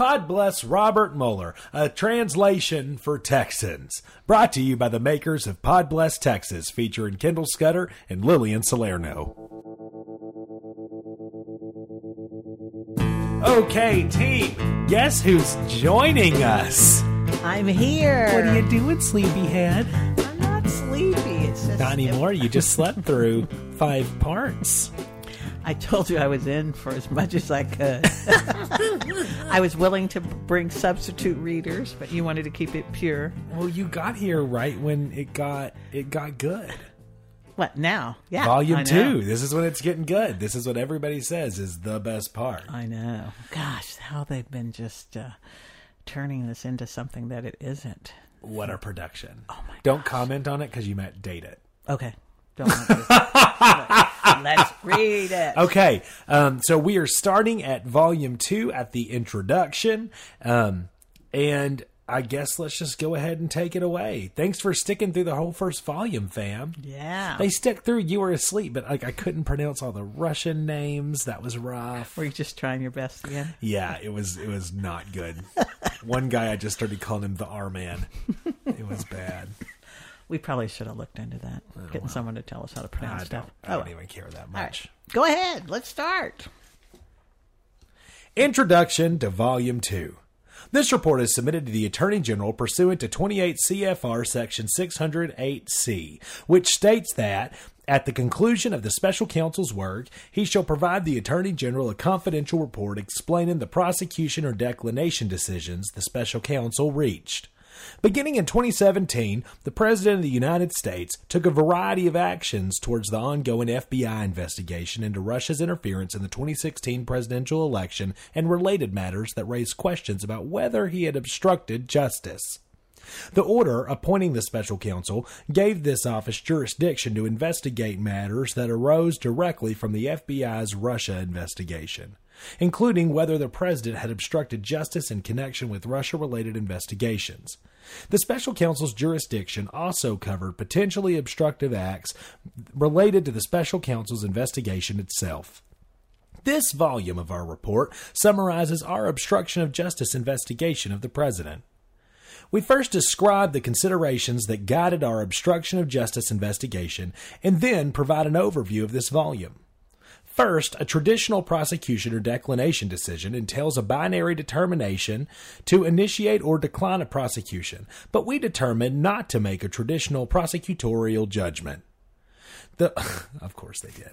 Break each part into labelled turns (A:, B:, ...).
A: Pod Bless Robert Mueller, a translation for Texans. Brought to you by the makers of Pod Bless Texas, featuring Kendall Scudder and Lillian Salerno. Okay, team, guess who's joining us?
B: I'm here.
A: What are you doing, sleepyhead?
B: I'm not sleepy. It's just
A: Not anymore. You just slept through five parts.
B: I told you I was in for as much as I could. I was willing to bring substitute readers, but you wanted to keep it pure.
A: Well, you got here right when it got it got good.
B: What now? Yeah,
A: Volume
B: I know.
A: two. This is when it's getting good. This is what everybody says is the best part.
B: I know. Gosh, how they've been just uh, turning this into something that it isn't.
A: What a production.
B: Oh my
A: Don't comment on it because you might date it.
B: Okay, don't want to. Let's read it.
A: Okay, um, so we are starting at volume two at the introduction. Um, and I guess let's just go ahead and take it away. Thanks for sticking through the whole first volume, fam.
B: Yeah.
A: They stuck through. You were asleep, but like I couldn't pronounce all the Russian names. That was rough.
B: Were you just trying your best again?
A: Yeah, it was it was not good. One guy I just started calling him the R man. It was bad.
B: We probably should have looked into that. Getting someone to tell us how to pronounce
A: I
B: stuff.
A: don't, I don't
B: well.
A: even care that
B: All right.
A: much.
B: Go ahead. Let's start.
A: Introduction to Volume 2. This report is submitted to the Attorney General pursuant to 28 CFR Section 608C, which states that at the conclusion of the special counsel's work, he shall provide the Attorney General a confidential report explaining the prosecution or declination decisions the special counsel reached. Beginning in 2017, the President of the United States took a variety of actions towards the ongoing FBI investigation into Russia's interference in the 2016 presidential election and related matters that raised questions about whether he had obstructed justice. The order appointing the special counsel gave this office jurisdiction to investigate matters that arose directly from the FBI's Russia investigation, including whether the president had obstructed justice in connection with Russia related investigations. The special counsel's jurisdiction also covered potentially obstructive acts related to the special counsel's investigation itself. This volume of our report summarizes our obstruction of justice investigation of the president. We first describe the considerations that guided our obstruction of justice investigation and then provide an overview of this volume. First, a traditional prosecution or declination decision entails a binary determination to initiate or decline a prosecution, but we determined not to make a traditional prosecutorial judgment. The, of course they did.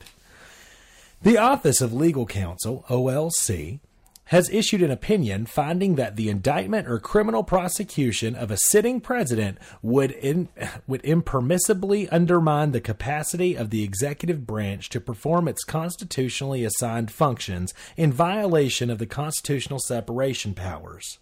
A: The Office of Legal Counsel, OLC, has issued an opinion finding that the indictment or criminal prosecution of a sitting president would in, would impermissibly undermine the capacity of the executive branch to perform its constitutionally assigned functions in violation of the constitutional separation powers.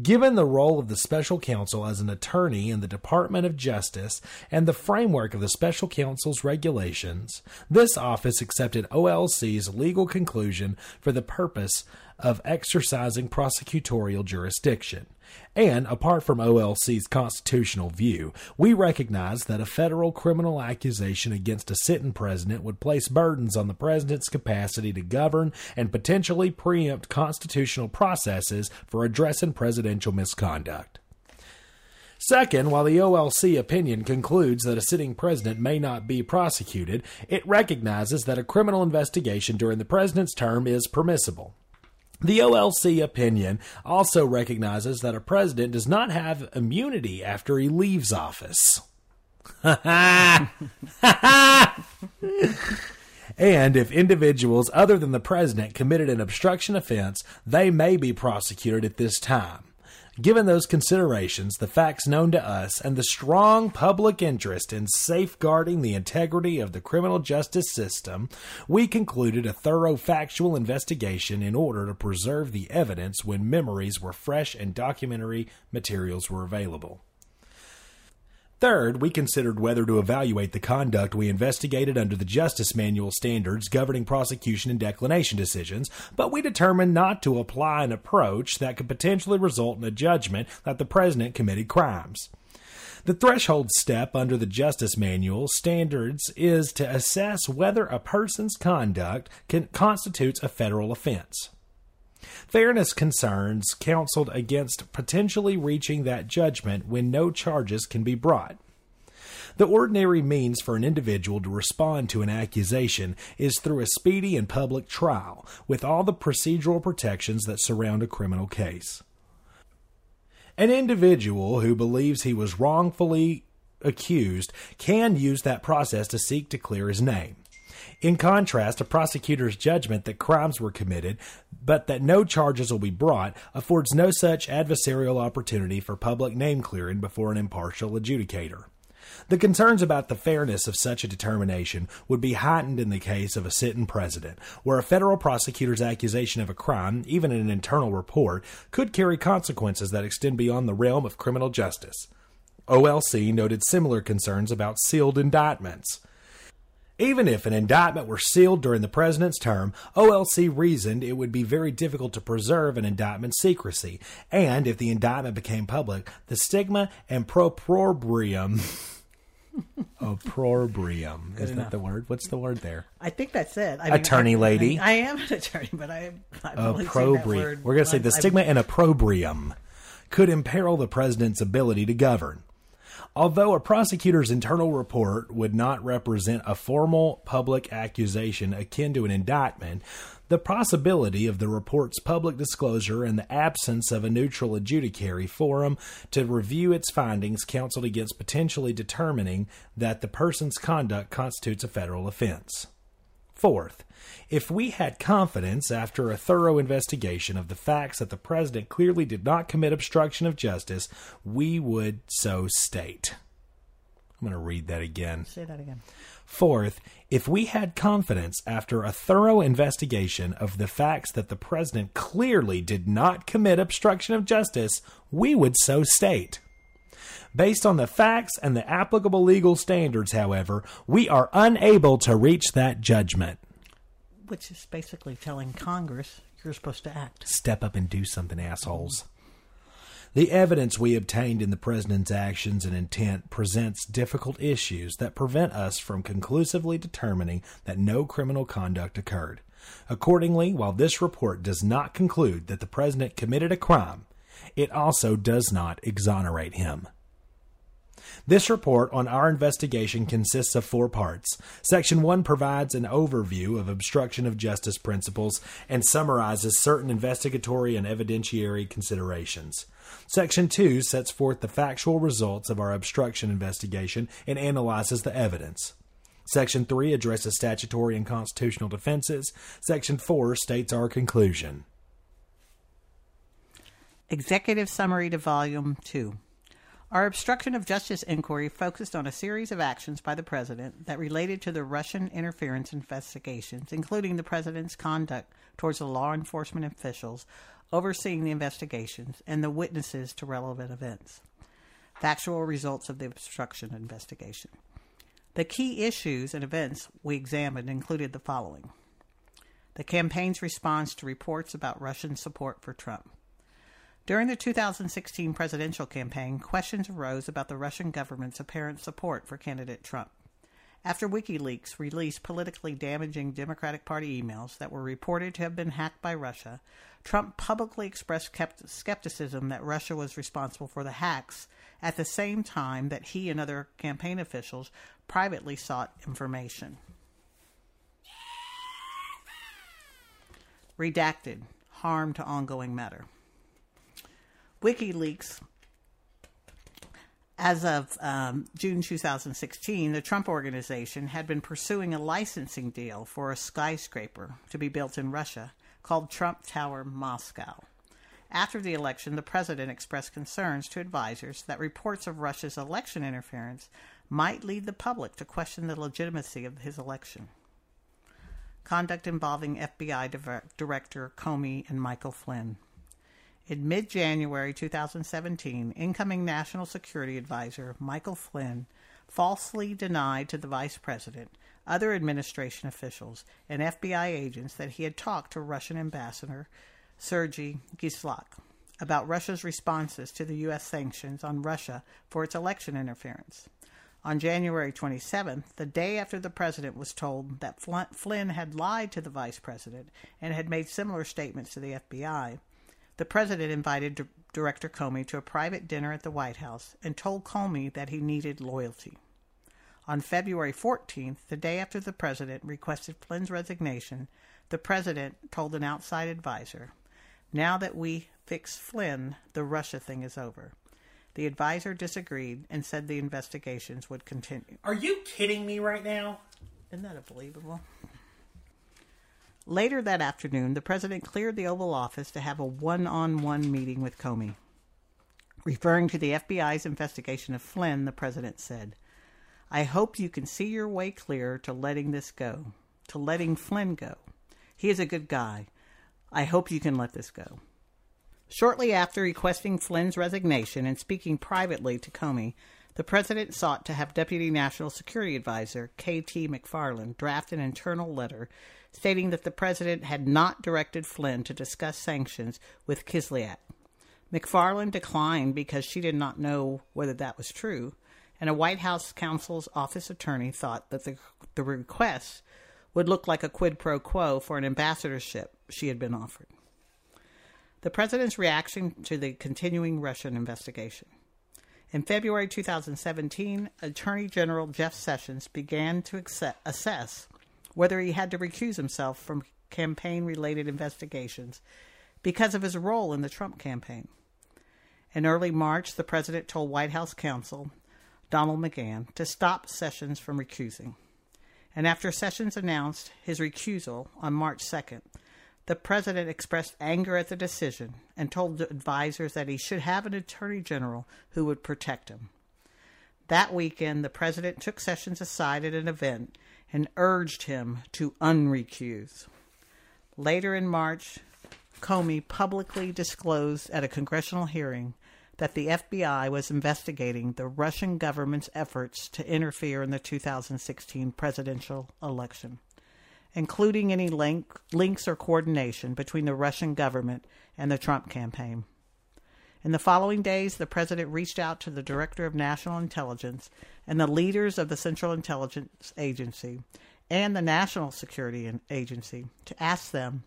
A: Given the role of the special counsel as an attorney in the Department of Justice and the framework of the special counsel's regulations, this office accepted OLC's legal conclusion for the purpose of exercising prosecutorial jurisdiction. And apart from OLC's constitutional view, we recognize that a federal criminal accusation against a sitting president would place burdens on the president's capacity to govern and potentially preempt constitutional processes for addressing presidential misconduct. Second, while the OLC opinion concludes that a sitting president may not be prosecuted, it recognizes that a criminal investigation during the president's term is permissible. The OLC opinion also recognizes that a president does not have immunity after he leaves office. and if individuals other than the president committed an obstruction offense, they may be prosecuted at this time. Given those considerations, the facts known to us, and the strong public interest in safeguarding the integrity of the criminal justice system, we concluded a thorough factual investigation in order to preserve the evidence when memories were fresh and documentary materials were available. Third, we considered whether to evaluate the conduct we investigated under the Justice Manual standards governing prosecution and declination decisions, but we determined not to apply an approach that could potentially result in a judgment that the President committed crimes. The threshold step under the Justice Manual standards is to assess whether a person's conduct can, constitutes a federal offense. Fairness concerns counseled against potentially reaching that judgment when no charges can be brought. The ordinary means for an individual to respond to an accusation is through a speedy and public trial, with all the procedural protections that surround a criminal case. An individual who believes he was wrongfully accused can use that process to seek to clear his name. In contrast, a prosecutor's judgment that crimes were committed, but that no charges will be brought, affords no such adversarial opportunity for public name clearing before an impartial adjudicator. The concerns about the fairness of such a determination would be heightened in the case of a sitting president, where a federal prosecutor's accusation of a crime, even in an internal report, could carry consequences that extend beyond the realm of criminal justice. OLC noted similar concerns about sealed indictments. Even if an indictment were sealed during the president's term, OLC reasoned it would be very difficult to preserve an indictment secrecy, and if the indictment became public, the stigma and proprobrium. opprobrium. Is that the word? What's the word there?
B: I think that's it. I
A: Attorney
B: I,
A: lady.
B: I, am an attorney, but I, I've only seen that
A: Opprobrium. We're going to say the
B: I've-
A: stigma and opprobrium could imperil the president's ability to govern. Although a prosecutor's internal report would not represent a formal public accusation akin to an indictment, the possibility of the report's public disclosure and the absence of a neutral adjudicatory forum to review its findings counseled against potentially determining that the person's conduct constitutes a federal offense. Fourth, if we had confidence after a thorough investigation of the facts that the president clearly did not commit obstruction of justice, we would so state. I'm going to read that again.
B: Say that again.
A: Fourth, if we had confidence after a thorough investigation of the facts that the president clearly did not commit obstruction of justice, we would so state. Based on the facts and the applicable legal standards, however, we are unable to reach that judgment.
B: Which is basically telling Congress you're supposed to act.
A: Step up and do something, assholes. The evidence we obtained in the president's actions and intent presents difficult issues that prevent us from conclusively determining that no criminal conduct occurred. Accordingly, while this report does not conclude that the president committed a crime, it also does not exonerate him. This report on our investigation consists of four parts. Section 1 provides an overview of obstruction of justice principles and summarizes certain investigatory and evidentiary considerations. Section 2 sets forth the factual results of our obstruction investigation and analyzes the evidence. Section 3 addresses statutory and constitutional defenses. Section 4 states our conclusion.
B: Executive Summary to Volume 2. Our obstruction of justice inquiry focused on a series of actions by the President that related to the Russian interference investigations, including the President's conduct towards the law enforcement officials overseeing the investigations and the witnesses to relevant events. Factual results of the obstruction investigation. The key issues and events we examined included the following the campaign's response to reports about Russian support for Trump. During the 2016 presidential campaign, questions arose about the Russian government's apparent support for candidate Trump. After WikiLeaks released politically damaging Democratic Party emails that were reported to have been hacked by Russia, Trump publicly expressed skepticism that Russia was responsible for the hacks at the same time that he and other campaign officials privately sought information. Redacted harm to ongoing matter. WikiLeaks as of um, June 2016, the Trump Organization had been pursuing a licensing deal for a skyscraper to be built in Russia called Trump Tower Moscow. After the election, the president expressed concerns to advisors that reports of Russia's election interference might lead the public to question the legitimacy of his election. Conduct involving FBI Dir- Director Comey and Michael Flynn. In mid January 2017, incoming National Security Advisor Michael Flynn falsely denied to the Vice President, other administration officials, and FBI agents that he had talked to Russian Ambassador Sergei Kislyak about Russia's responses to the U.S. sanctions on Russia for its election interference. On January 27th, the day after the president was told that Flynn had lied to the vice president and had made similar statements to the FBI, the president invited D- Director Comey to a private dinner at the White House and told Comey that he needed loyalty. On February 14th, the day after the president requested Flynn's resignation, the president told an outside advisor, Now that we fix Flynn, the Russia thing is over. The advisor disagreed and said the investigations would continue.
A: Are you kidding me right now?
B: Isn't that unbelievable? Later that afternoon, the president cleared the Oval Office to have a one on one meeting with Comey. Referring to the FBI's investigation of Flynn, the president said, I hope you can see your way clear to letting this go, to letting Flynn go. He is a good guy. I hope you can let this go. Shortly after requesting Flynn's resignation and speaking privately to Comey, the president sought to have Deputy National Security Advisor K.T. McFarland draft an internal letter stating that the president had not directed Flynn to discuss sanctions with Kislyak. McFarland declined because she did not know whether that was true, and a White House counsel's office attorney thought that the, the request would look like a quid pro quo for an ambassadorship she had been offered the president's reaction to the continuing Russian investigation. In February 2017, Attorney General Jeff Sessions began to assess whether he had to recuse himself from campaign related investigations because of his role in the Trump campaign. In early March, the president told White House counsel Donald McGahn to stop Sessions from recusing. And after Sessions announced his recusal on March 2nd, the president expressed anger at the decision and told advisers that he should have an attorney general who would protect him. That weekend, the president took Sessions aside at an event and urged him to unrecuse. Later in March, Comey publicly disclosed at a congressional hearing that the FBI was investigating the Russian government's efforts to interfere in the 2016 presidential election including any link, links or coordination between the Russian government and the Trump campaign. In the following days, the president reached out to the director of national intelligence and the leaders of the Central Intelligence Agency and the National Security Agency to ask them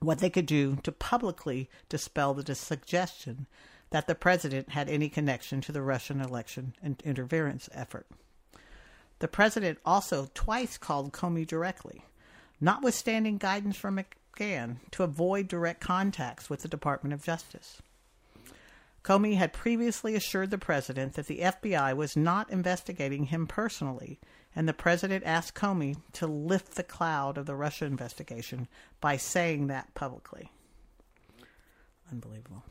B: what they could do to publicly dispel the suggestion that the president had any connection to the Russian election interference effort. The president also twice called Comey directly notwithstanding guidance from McGahn to avoid direct contacts with the Department of Justice. Comey had previously assured the president that the FBI was not investigating him personally, and the president asked Comey to lift the cloud of the Russia investigation by saying that publicly. Unbelievable.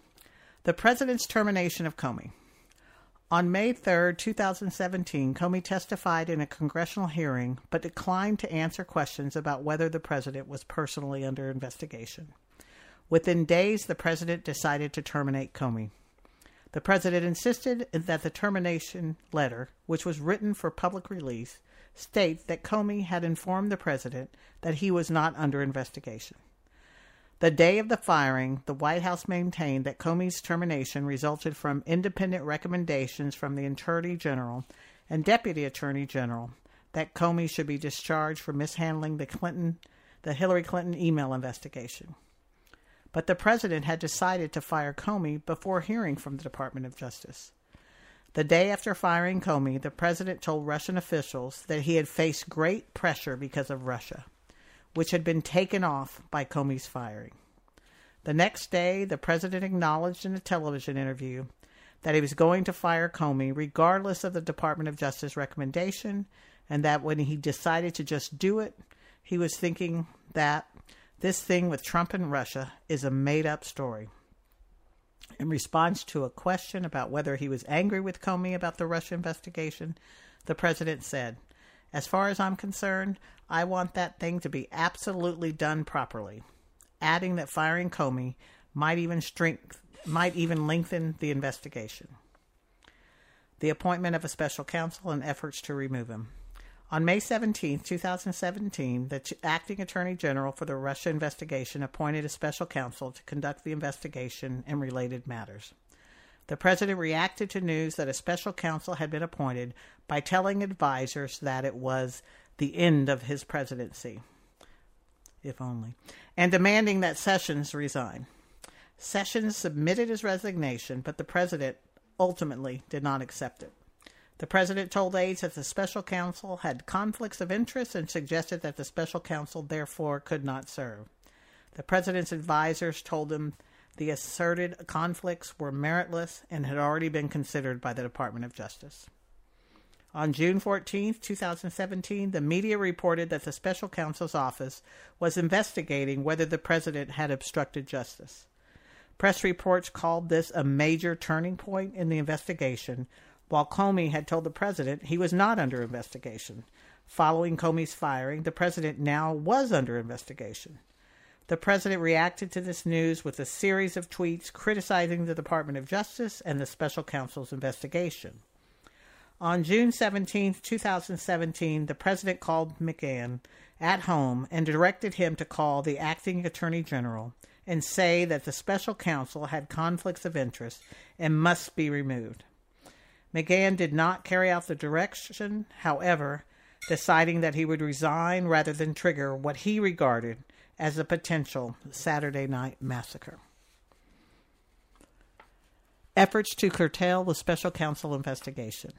B: The president's termination of Comey. On May 3, 2017, Comey testified in a congressional hearing but declined to answer questions about whether the president was personally under investigation. Within days, the president decided to terminate Comey. The president insisted that the termination letter, which was written for public release, states that Comey had informed the president that he was not under investigation. The day of the firing, the White House maintained that Comey's termination resulted from independent recommendations from the Attorney General and Deputy Attorney General that Comey should be discharged for mishandling the Clinton the Hillary Clinton email investigation. But the president had decided to fire Comey before hearing from the Department of Justice. The day after firing Comey, the president told Russian officials that he had faced great pressure because of Russia which had been taken off by Comey's firing. The next day, the president acknowledged in a television interview that he was going to fire Comey regardless of the Department of Justice recommendation, and that when he decided to just do it, he was thinking that this thing with Trump and Russia is a made up story. In response to a question about whether he was angry with Comey about the Russia investigation, the president said, As far as I'm concerned, I want that thing to be absolutely done properly. Adding that firing Comey might even strength, might even lengthen the investigation. The appointment of a special counsel and efforts to remove him. On May 17, 2017, the acting attorney general for the Russia investigation appointed a special counsel to conduct the investigation and related matters. The president reacted to news that a special counsel had been appointed by telling advisers that it was the end of his presidency, if only, and demanding that Sessions resign. Sessions submitted his resignation, but the president ultimately did not accept it. The president told aides that the special counsel had conflicts of interest and suggested that the special counsel therefore could not serve. The president's advisers told him the asserted conflicts were meritless and had already been considered by the Department of Justice. On June 14, 2017, the media reported that the special counsel's office was investigating whether the president had obstructed justice. Press reports called this a major turning point in the investigation, while Comey had told the president he was not under investigation. Following Comey's firing, the president now was under investigation. The president reacted to this news with a series of tweets criticizing the Department of Justice and the special counsel's investigation. On June 17, 2017, the president called McGahn at home and directed him to call the acting attorney general and say that the special counsel had conflicts of interest and must be removed. McGahn did not carry out the direction, however, deciding that he would resign rather than trigger what he regarded as a potential Saturday night massacre. Efforts to curtail the special counsel investigation.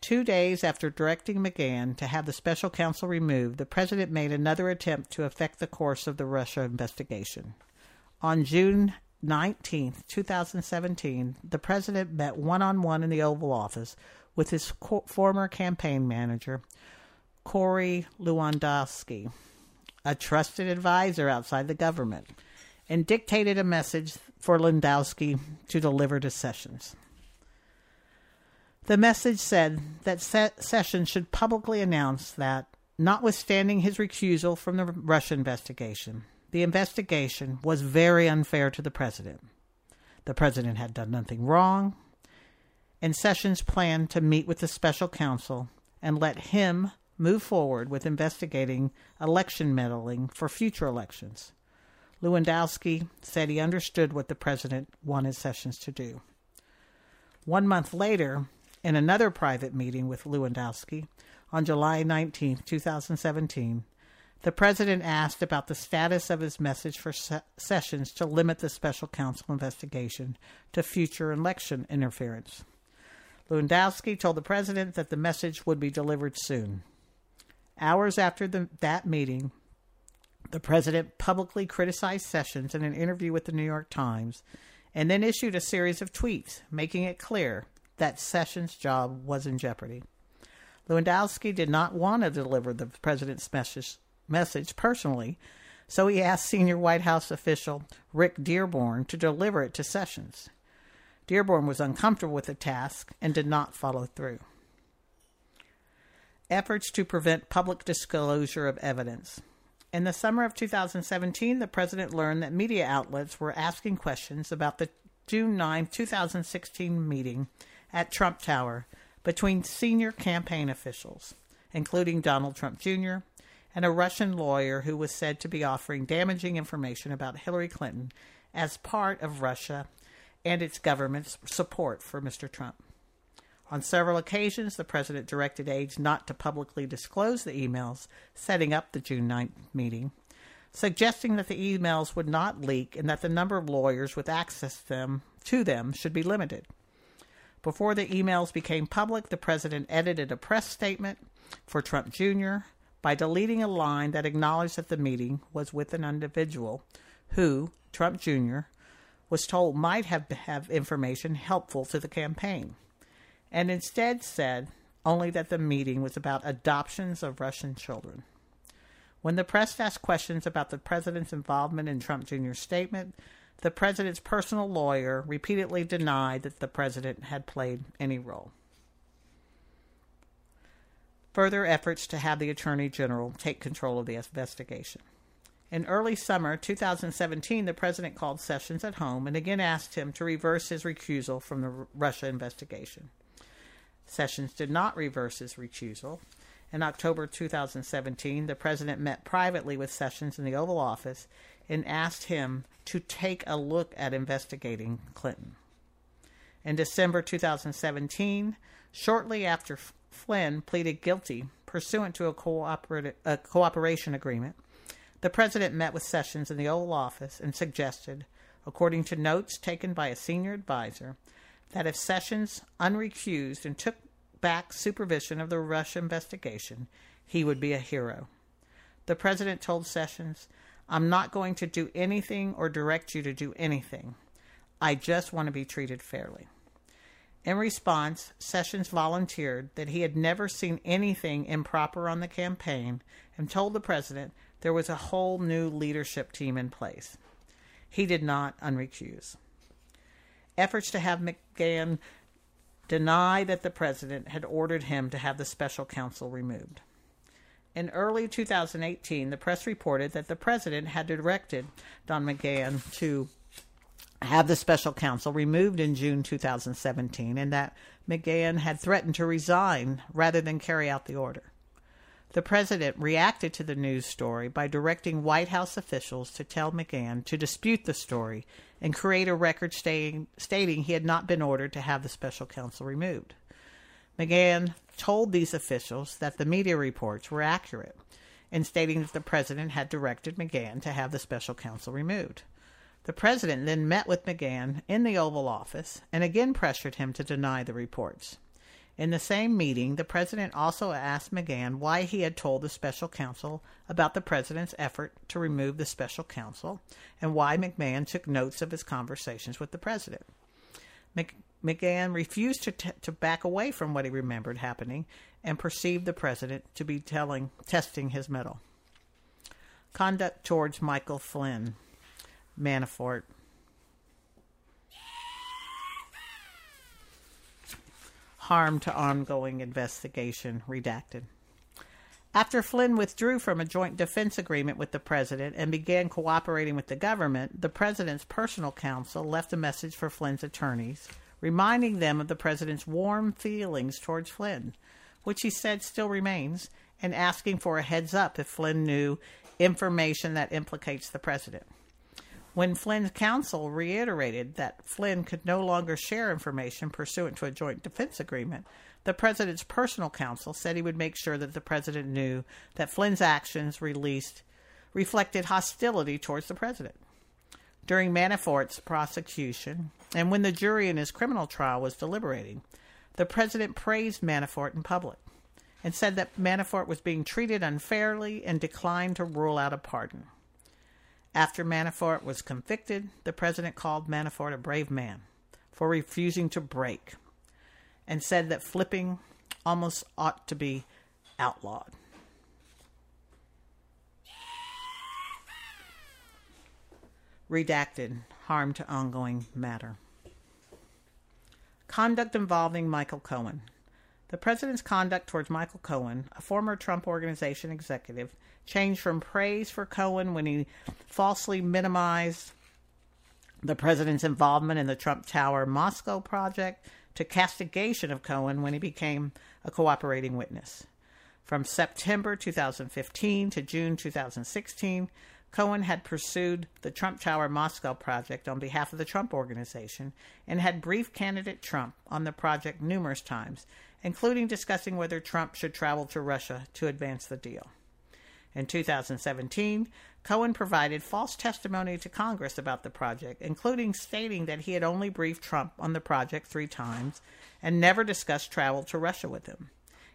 B: Two days after directing McGahn to have the special counsel removed, the president made another attempt to affect the course of the Russia investigation. On June 19, 2017, the president met one on one in the Oval Office with his co- former campaign manager, Corey Lewandowski, a trusted advisor outside the government, and dictated a message for Lewandowski to deliver to Sessions. The message said that Se- Sessions should publicly announce that, notwithstanding his recusal from the Russia investigation, the investigation was very unfair to the president. The president had done nothing wrong, and Sessions planned to meet with the special counsel and let him move forward with investigating election meddling for future elections. Lewandowski said he understood what the president wanted Sessions to do. One month later, in another private meeting with Lewandowski on July 19, 2017, the president asked about the status of his message for se- Sessions to limit the special counsel investigation to future election interference. Lewandowski told the president that the message would be delivered soon. Hours after the, that meeting, the president publicly criticized Sessions in an interview with the New York Times and then issued a series of tweets making it clear that Sessions' job was in jeopardy. Lewandowski did not want to deliver the president's message message personally, so he asked senior White House official Rick Dearborn to deliver it to Sessions. Dearborn was uncomfortable with the task and did not follow through. Efforts to prevent public disclosure of evidence. In the summer of 2017, the president learned that media outlets were asking questions about the June 9, 2016 meeting at Trump Tower between senior campaign officials, including Donald Trump Jr., and a Russian lawyer who was said to be offering damaging information about Hillary Clinton as part of Russia and its government's support for Mr. Trump. On several occasions, the president directed aides not to publicly disclose the emails setting up the June 9th meeting, suggesting that the emails would not leak and that the number of lawyers with access them, to them should be limited. Before the emails became public, the president edited a press statement for Trump Jr., by deleting a line that acknowledged that the meeting was with an individual who, Trump Jr., was told might have, have information helpful to the campaign, and instead said only that the meeting was about adoptions of Russian children. When the press asked questions about the president's involvement in Trump Jr.'s statement, the president's personal lawyer repeatedly denied that the president had played any role further efforts to have the Attorney General take control of the investigation. In early summer 2017, the president called Sessions at home and again asked him to reverse his recusal from the Russia investigation. Sessions did not reverse his recusal. In October 2017, the president met privately with Sessions in the Oval Office and asked him to take a look at investigating Clinton. In December 2017, shortly after Flynn pleaded guilty pursuant to a, a cooperation agreement, the president met with Sessions in the Oval Office and suggested, according to notes taken by a senior advisor, that if Sessions unrecused and took back supervision of the Russia investigation, he would be a hero. The president told Sessions, I'm not going to do anything or direct you to do anything. I just want to be treated fairly. In response, Sessions volunteered that he had never seen anything improper on the campaign and told the president there was a whole new leadership team in place. He did not unrecuse. Efforts to have McGahn deny that the president had ordered him to have the special counsel removed. In early 2018, the press reported that the president had directed Don McGahn to have the special counsel removed in June 2017 and that McGahn had threatened to resign rather than carry out the order. The president reacted to the news story by directing White House officials to tell McGahn to dispute the story and create a record stating, stating he had not been ordered to have the special counsel removed. McGahn told these officials that the media reports were accurate in stating that the president had directed McGahn to have the special counsel removed. The president then met with McGahn in the Oval Office and again pressured him to deny the reports. In the same meeting, the president also asked McGahn why he had told the special counsel about the president's effort to remove the special counsel and why McGahn took notes of his conversations with the president. McGahn refused to, t- to back away from what he remembered happening and perceived the president to be telling, testing his mettle. Conduct towards Michael Flynn, Manafort. Harm to ongoing investigation, redacted. After Flynn withdrew from a joint defense agreement with the president and began cooperating with the government, the president's personal counsel left a message for Flynn's attorneys reminding them of the president's warm feelings towards Flynn, which he said still remains, and asking for a heads up if Flynn knew information that implicates the president. When Flynn's counsel reiterated that Flynn could no longer share information pursuant to a joint defense agreement, the president's personal counsel said he would make sure that the president knew that Flynn's actions released reflected hostility towards the president during Manafort's prosecution and when the jury in his criminal trial was deliberating, the president praised Manafort in public and said that Manafort was being treated unfairly and declined to rule out a pardon. After Manafort was convicted, the president called Manafort a brave man for refusing to break and said that flipping almost ought to be outlawed. Redacted harm to ongoing matter. Conduct involving Michael Cohen. The president's conduct towards Michael Cohen, a former Trump Organization executive, changed from praise for Cohen when he falsely minimized the president's involvement in the Trump Tower Moscow project to castigation of Cohen when he became a cooperating witness. From September 2015 to June 2016, Cohen had pursued the Trump Tower Moscow project on behalf of the Trump Organization and had briefed candidate Trump on the project numerous times, including discussing whether Trump should travel to Russia to advance the deal. In 2017, Cohen provided false testimony to Congress about the project, including stating that he had only briefed Trump on the project three times and never discussed travel to Russia with him,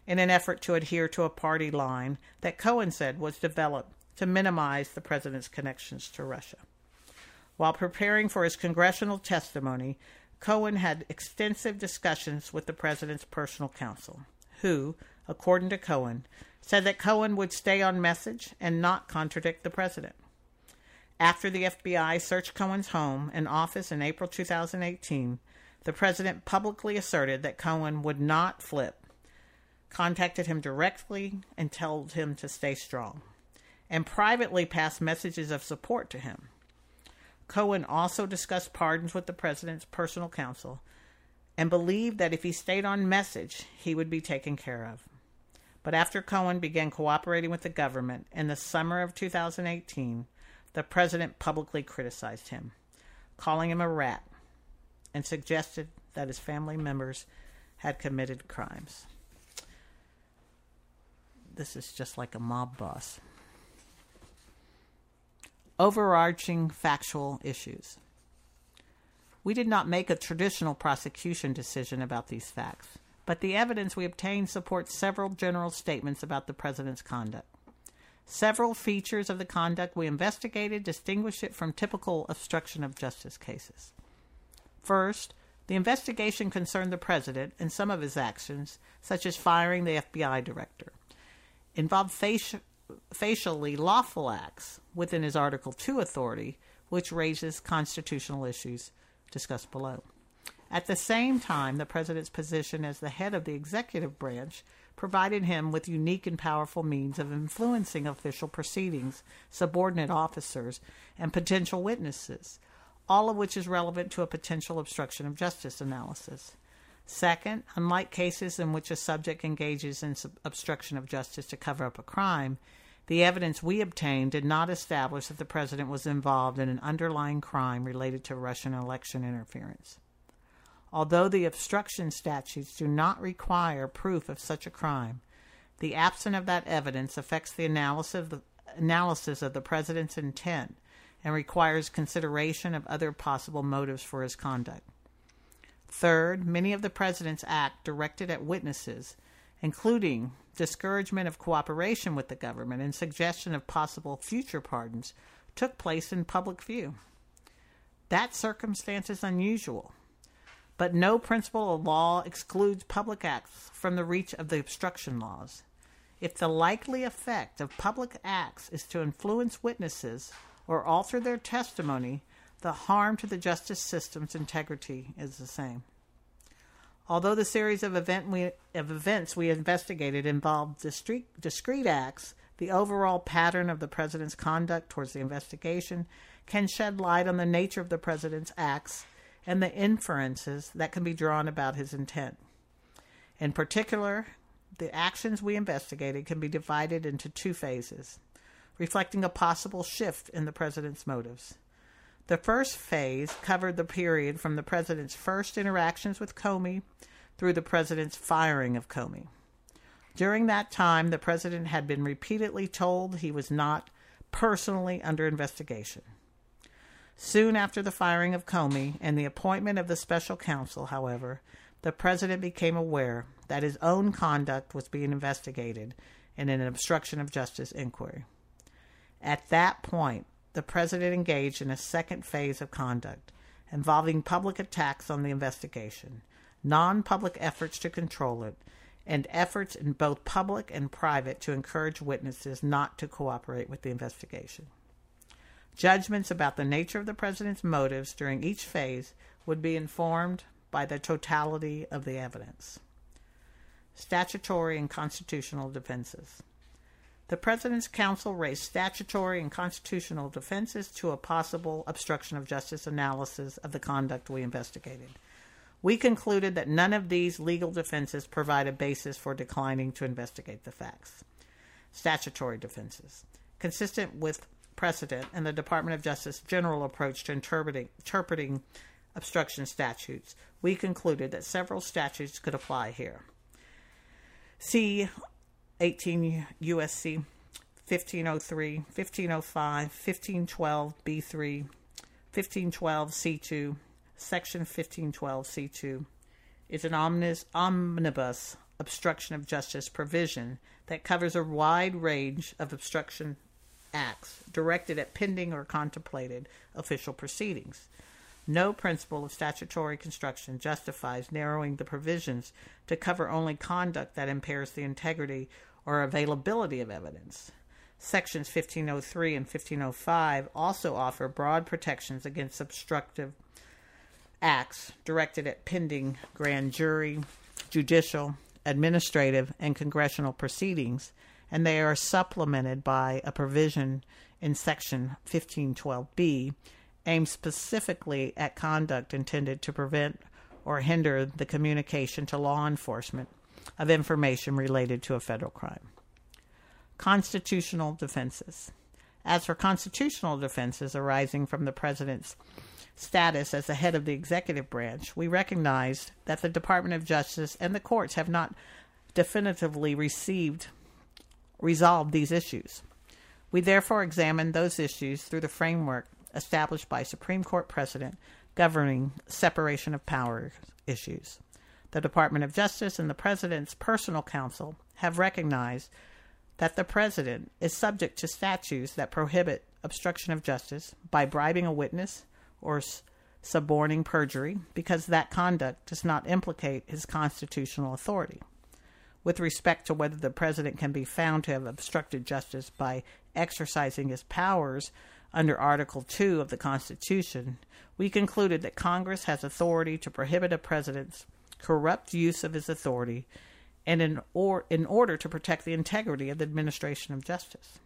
B: in an effort to adhere to a party line that Cohen said was developed to minimize the president's connections to Russia. While preparing for his congressional testimony, Cohen had extensive discussions with the president's personal counsel, who, according to Cohen, said that Cohen would stay on message and not contradict the president. After the FBI searched Cohen's home and office in April 2018, the president publicly asserted that Cohen would not flip, contacted him directly, and told him to stay strong and privately passed messages of support to him. Cohen also discussed pardons with the president's personal counsel and believed that if he stayed on message, he would be taken care of. But after Cohen began cooperating with the government in the summer of 2018, the president publicly criticized him, calling him a rat, and suggested that his family members had committed crimes. This is just like a mob boss. Overarching factual issues. We did not make a traditional prosecution decision about these facts, but the evidence we obtained supports several general statements about the president's conduct. Several features of the conduct we investigated distinguish it from typical obstruction of justice cases. First, the investigation concerned the president and some of his actions, such as firing the FBI director, involved faci- facially lawful acts within his Article II authority, which raises constitutional issues discussed below. At the same time, the president's position as the head of the executive branch provided him with unique and powerful means of influencing official proceedings, subordinate officers, and potential witnesses, all of which is relevant to a potential obstruction of justice analysis. Second, unlike cases in which a subject engages in obstruction of justice to cover up a crime, the evidence we obtained did not establish that the president was involved in an underlying crime related to Russian election interference. Although the obstruction statutes do not require proof of such a crime, the absence of that evidence affects the analysis of the, president's intent and requires consideration of other possible motives for his conduct. Third, many of the president's acts directed at witnesses, including discouragement of cooperation with the government and suggestion of possible future pardons, took place in public view. That circumstance is unusual but no principle of law excludes public acts from the reach of the obstruction laws. If the likely effect of public acts is to influence witnesses or alter their testimony, the harm to the justice system's integrity is the same. Although the series of, event we, of events we investigated involved discrete, discrete acts, the overall pattern of the president's conduct towards the investigation can shed light on the nature of the president's acts and the inferences that can be drawn about his intent. In particular, the actions we investigated can be divided into two phases, reflecting a possible shift in the president's motives. The first phase covered the period from the president's first interactions with Comey through the president's firing of Comey. During that time, the president had been repeatedly told he was not personally under investigation. Soon after the firing of Comey and the appointment of the special counsel, however, the president became aware that his own conduct was being investigated in an obstruction of justice inquiry. At that point, the president engaged in a second phase of conduct involving public attacks on the investigation, non public efforts to control it, and efforts in both public and private to encourage witnesses not to cooperate with the investigation. Judgments about the nature of the president's motives during each phase would be informed by the totality of the evidence. Statutory and constitutional defenses. The President's Counsel raised statutory and constitutional defenses to a possible obstruction of justice analysis of the conduct we investigated. We concluded that none of these legal defenses provide a basis for declining to investigate the facts. Statutory defenses. Consistent with precedent and the Department of Justice general approach to interpreting, interpreting obstruction statutes, we concluded that several statutes could apply here. See 18 USC 1503, 1505, 1512 B3, 1512 C2, Section 1512 C2 is an omnibus, omnibus obstruction of justice provision that covers a wide range of obstruction acts directed at pending or contemplated official proceedings. No principle of statutory construction justifies narrowing the provisions to cover only conduct that impairs the integrity or availability of evidence. Sections 1503 and 1505 also offer broad protections against obstructive acts directed at pending grand jury, judicial, administrative, and congressional proceedings and they are supplemented by a provision in Section 1512B aimed specifically at conduct intended to prevent or hinder the communication to law enforcement of information related to a federal crime. Constitutional defenses. As for constitutional defenses arising from the President's status as the head of the executive branch, we recognize that the Department of Justice and the courts have not definitively received resolved these issues. We therefore examine those issues through the framework established by Supreme Court precedent governing separation of powers issues. The Department of Justice and the President's personal counsel have recognized that the President is subject to statutes that prohibit obstruction of justice by bribing a witness or suborning perjury because that conduct does not implicate his constitutional authority. With respect to whether the President can be found to have obstructed justice by exercising his powers under Article 2 of the Constitution, we concluded that Congress has authority to prohibit a President's corrupt use of his authority and in, or, in order to protect the integrity of the administration of justice.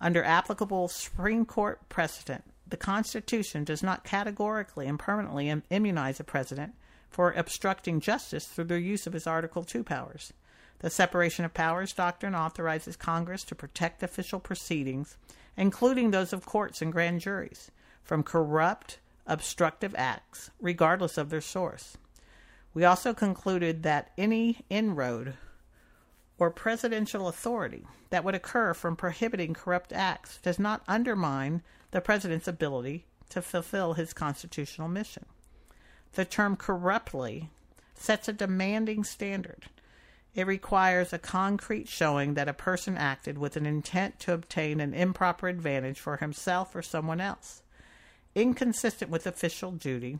B: Under applicable Supreme Court precedent, the Constitution does not categorically and permanently immunize a president for obstructing justice through the use of his Article 2 powers. The separation of powers doctrine authorizes Congress to protect official proceedings, including those of courts and grand juries, from corrupt, obstructive acts, regardless of their source. We also concluded that any inroad or presidential authority that would occur from prohibiting corrupt acts does not undermine the president's ability to fulfill his constitutional mission. The term corruptly sets a demanding standard. It requires a concrete showing that a person acted with an intent to obtain an improper advantage for himself or someone else, inconsistent with official duty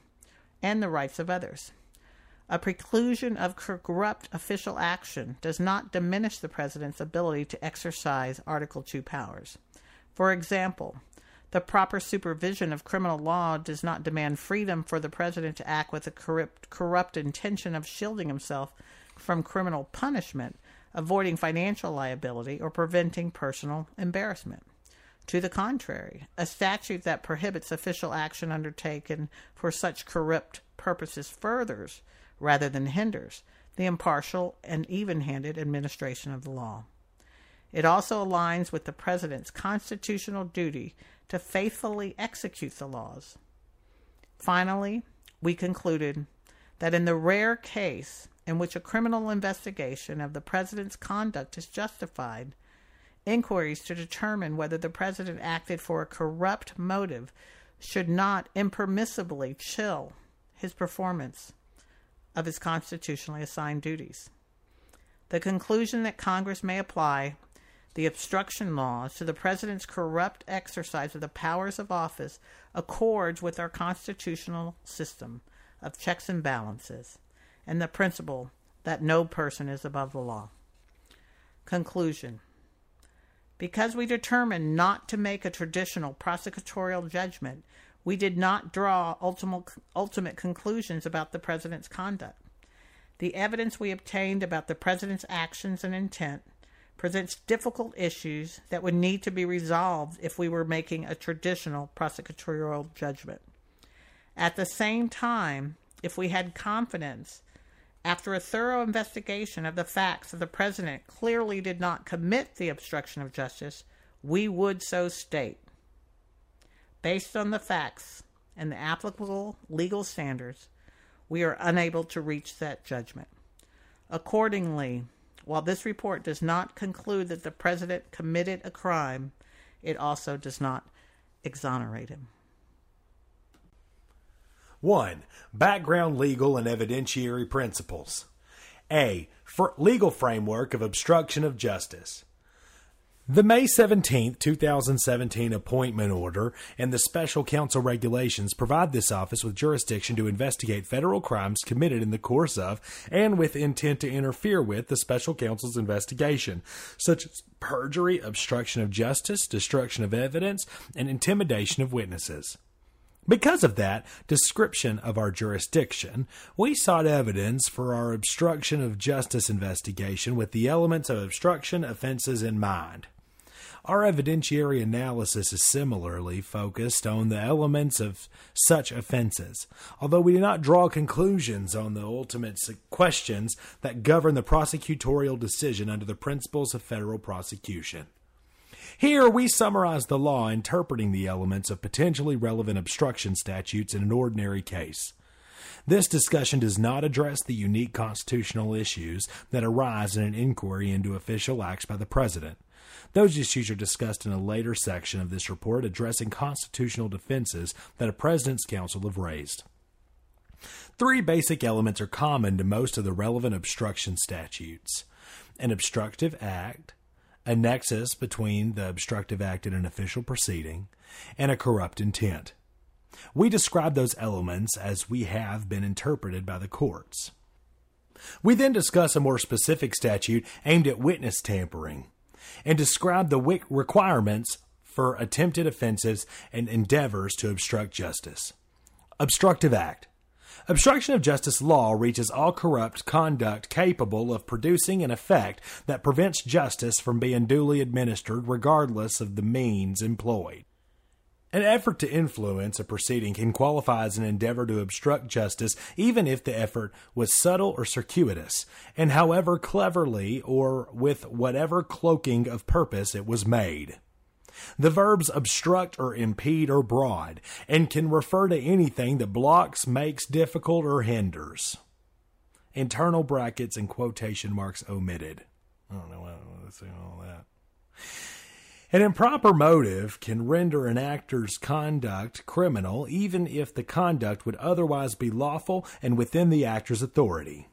B: and the rights of others. A preclusion of corrupt official action does not diminish the president's ability to exercise Article 2 powers. For example, the proper supervision of criminal law does not demand freedom for the president to act with a corrupt, corrupt intention of shielding himself from criminal punishment, avoiding financial liability, or preventing personal embarrassment. To the contrary, a statute that prohibits official action undertaken for such corrupt purposes furthers rather than hinders the impartial and even handed administration of the law. It also aligns with the President's constitutional duty to faithfully execute the laws. Finally, we concluded that in the rare case in which a criminal investigation of the President's conduct is justified, inquiries to determine whether the President acted for a corrupt motive should not impermissibly chill his performance of his constitutionally assigned duties. The conclusion that Congress may apply the obstruction laws to the President's corrupt exercise of the powers of office accords with our constitutional system of checks and balances and the principle that no person is above the law. Conclusion Because we determined not to make a traditional prosecutorial judgment we did not draw ultimate, ultimate conclusions about the president's conduct. The evidence we obtained about the president's actions and intent presents difficult issues that would need to be resolved if we were making a traditional prosecutorial judgment. At the same time, if we had confidence, after a thorough investigation of the facts that the president clearly did not commit the obstruction of justice, we would so state. Based on the facts and the applicable legal standards, we are unable to reach that judgment. Accordingly, while this report does not conclude that the president committed a crime, it also does not exonerate him.
A: 1. Background legal and evidentiary principles. A. Legal framework of obstruction of justice. The May 17, 2017 appointment order and the special counsel regulations provide this office with jurisdiction to investigate federal crimes committed in the course of and with intent to interfere with the special counsel's investigation, such as perjury, obstruction of justice, destruction of evidence, and intimidation of witnesses. Because of that description of our jurisdiction, we sought evidence for our obstruction of justice investigation with the elements of obstruction offenses in mind. Our evidentiary analysis is similarly focused on the elements of such offenses, although we do not draw conclusions on the ultimate questions that govern the prosecutorial decision under the principles of federal prosecution. Here we summarize the law interpreting the elements of potentially relevant obstruction statutes in an ordinary case. This discussion does not address the unique constitutional issues that arise in an inquiry into official acts by the President. Those issues are discussed in a later section of this report addressing constitutional defenses that a President's Counsel have raised. Three basic elements are common to most of the relevant obstruction statutes an obstructive act, a nexus between the obstructive act and an official proceeding, and a corrupt intent. We describe those elements as we have been interpreted by the courts. We then discuss a more specific statute aimed at witness tampering and describe the wick requirements for attempted offenses and endeavors to obstruct justice. Obstructive Act Obstruction of justice law reaches all corrupt conduct capable of producing an effect that prevents justice from being duly administered, regardless of the means employed. An effort to influence a proceeding can qualify as an endeavor to obstruct justice, even if the effort was subtle or circuitous, and however cleverly or with whatever cloaking of purpose it was made. The verbs obstruct or impede are broad and can refer to anything that blocks, makes difficult, or hinders. Internal brackets and quotation marks omitted. I don't know what's all that. An improper motive can render an actor's conduct criminal even if the conduct would otherwise be lawful and within the actor's authority.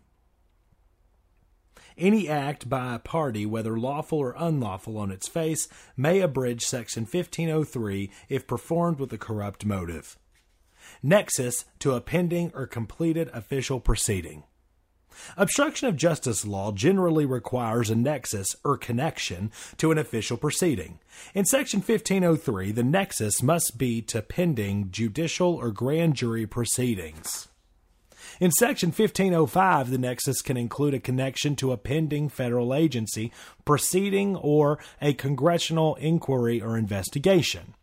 A: Any act by a party, whether lawful or unlawful on its face, may abridge Section 1503 if performed with a corrupt motive. Nexus to a pending or completed official proceeding. Obstruction of justice law generally requires a nexus or connection to an official proceeding. In Section 1503, the nexus must be to pending judicial or grand jury proceedings. In Section 1505, the nexus can include a connection to a pending federal agency, proceeding, or a congressional inquiry or investigation.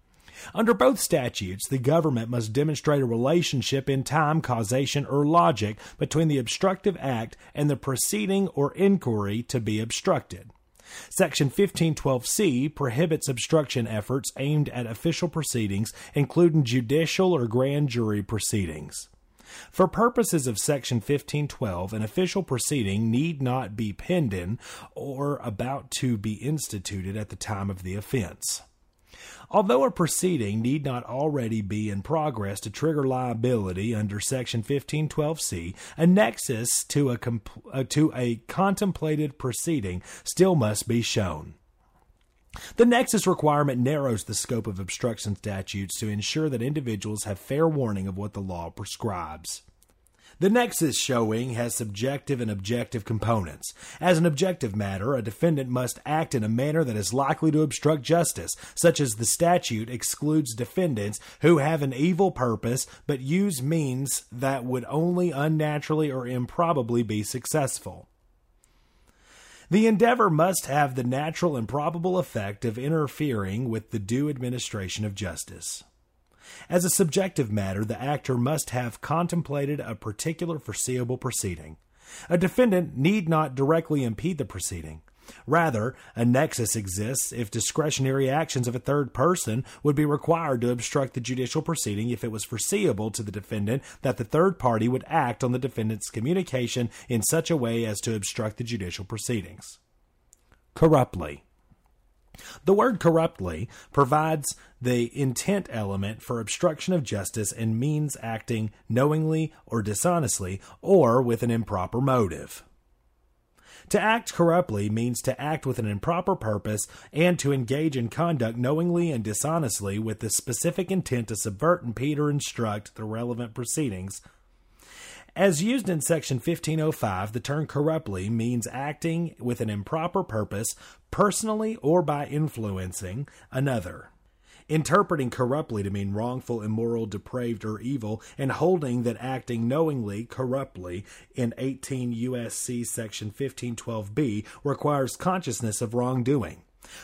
A: Under both statutes, the government must demonstrate a relationship in time, causation, or logic between the obstructive act and the proceeding or inquiry to be obstructed. Section 1512C prohibits obstruction efforts aimed at official proceedings, including judicial or grand jury proceedings. For purposes of Section 1512, an official proceeding need not be pending or about to be instituted at the time of the offense. Although a proceeding need not already be in progress to trigger liability under Section 1512C, a nexus to a, uh, to a contemplated proceeding still must be shown. The nexus requirement narrows the scope of obstruction statutes to ensure that individuals have fair warning of what the law prescribes. The nexus showing has subjective and objective components. As an objective matter, a defendant must act in a manner that is likely to obstruct justice, such as the statute excludes defendants who have an evil purpose but use means that would only unnaturally or improbably be successful. The endeavor must have the natural and probable effect of interfering with the due administration of justice. As a subjective matter, the actor must have contemplated a particular foreseeable proceeding. A defendant need not directly impede the proceeding. Rather, a nexus exists if discretionary actions of a third person would be required to obstruct the judicial proceeding if it was foreseeable to the defendant that the third party would act on the defendant's communication in such a way as to obstruct the judicial proceedings. Corruptly. The word corruptly provides the intent element for obstruction of justice and means acting knowingly or dishonestly or with an improper motive. To act corruptly means to act with an improper purpose and to engage in conduct knowingly and dishonestly with the specific intent to subvert, impede, or instruct the relevant proceedings as used in Section 1505, the term corruptly means acting with an improper purpose, personally or by influencing another. Interpreting corruptly to mean wrongful, immoral, depraved, or evil, and holding that acting knowingly, corruptly, in 18 U.S.C. Section 1512b requires consciousness of wrongdoing.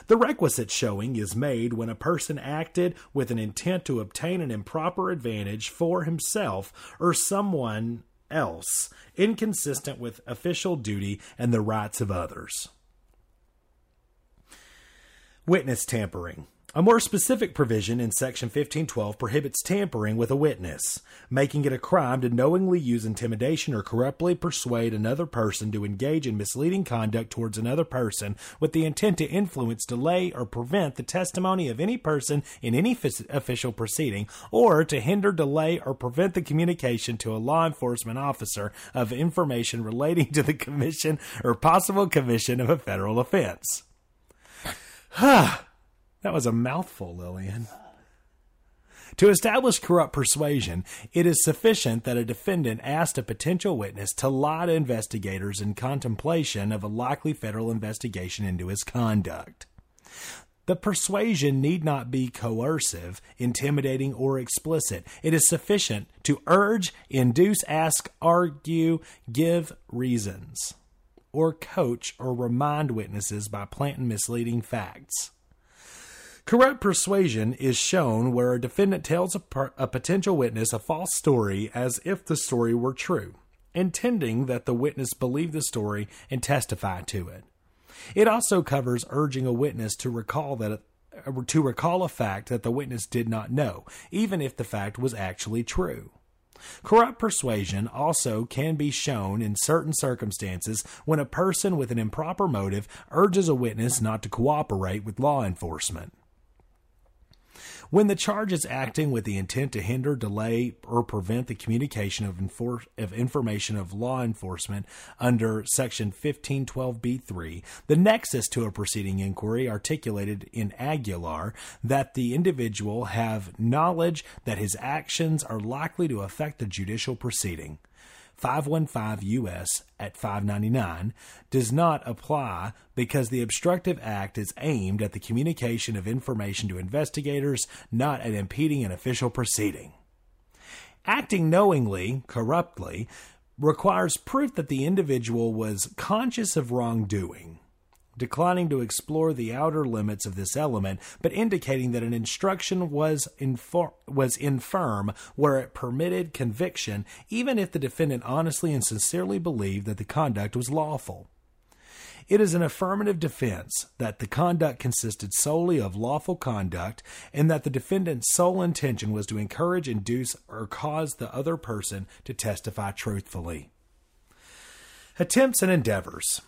A: The requisite showing is made when a person acted with an intent to obtain an improper advantage for himself or someone else inconsistent with official duty and the rights of others. Witness tampering. A more specific provision in Section 1512 prohibits tampering with a witness, making it a crime to knowingly use intimidation or corruptly persuade another person to engage in misleading conduct towards another person with the intent to influence, delay, or prevent the testimony of any person in any f- official proceeding, or to hinder, delay, or prevent the communication to a law enforcement officer of information relating to the commission or possible commission of a federal offense. That was a mouthful, Lillian. To establish corrupt persuasion, it is sufficient that a defendant asked a potential witness to lie to investigators in contemplation of a likely federal investigation into his conduct. The persuasion need not be coercive, intimidating, or explicit. It is sufficient to urge, induce, ask, argue, give reasons, or coach or remind witnesses by planting misleading facts. Corrupt persuasion is shown where a defendant tells a, per- a, potential witness a false story as if the story were true, intending that the witness believe the story and testify to it. It also covers urging a witness to recall that uh, to recall a fact that the witness did not know, even if the fact was actually true. Corrupt persuasion also can be shown in certain circumstances when a person with an improper motive urges a witness not to cooperate with law enforcement. When the charge is acting with the intent to hinder, delay, or prevent the communication of, infor- of information of law enforcement under Section 1512b3, the nexus to a proceeding inquiry articulated in Aguilar that the individual have knowledge that his actions are likely to affect the judicial proceeding. 515 US at 599 does not apply because the obstructive act is aimed at the communication of information to investigators, not at impeding an official proceeding. Acting knowingly, corruptly, requires proof that the individual was conscious of wrongdoing declining to explore the outer limits of this element, but indicating that an instruction was, infor- was infirm where it permitted conviction, even if the defendant honestly and sincerely believed that the conduct was lawful. It is an affirmative defense that the conduct consisted solely of lawful conduct and that the defendant's sole intention was to encourage, induce, or cause the other person to testify truthfully. Attempts and endeavors.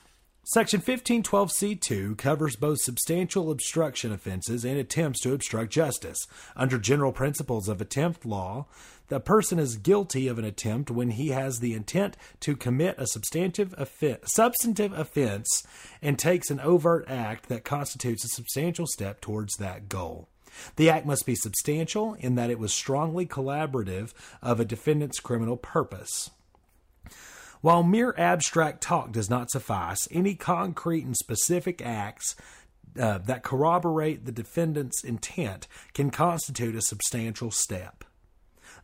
A: Section 1512C2 covers both substantial obstruction offenses and attempts to obstruct justice. Under general principles of attempt law, the person is guilty of an attempt when he has the intent to commit a substantive offense, substantive offense and takes an overt act that constitutes a substantial step towards that goal. The act must be substantial in that it was strongly collaborative of a defendant's criminal purpose. While mere abstract talk does not suffice, any concrete and specific acts uh, that corroborate the defendant's intent can constitute a substantial step.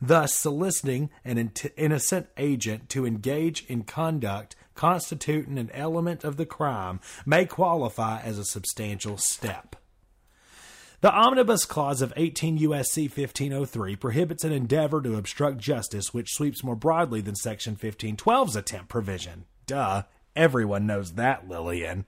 A: Thus, soliciting an innocent agent to engage in conduct constituting an element of the crime may qualify as a substantial step. The Omnibus Clause of 18 U.S.C. 1503 prohibits an endeavor to obstruct justice which sweeps more broadly than Section 1512's attempt provision. Duh, everyone knows that, Lillian.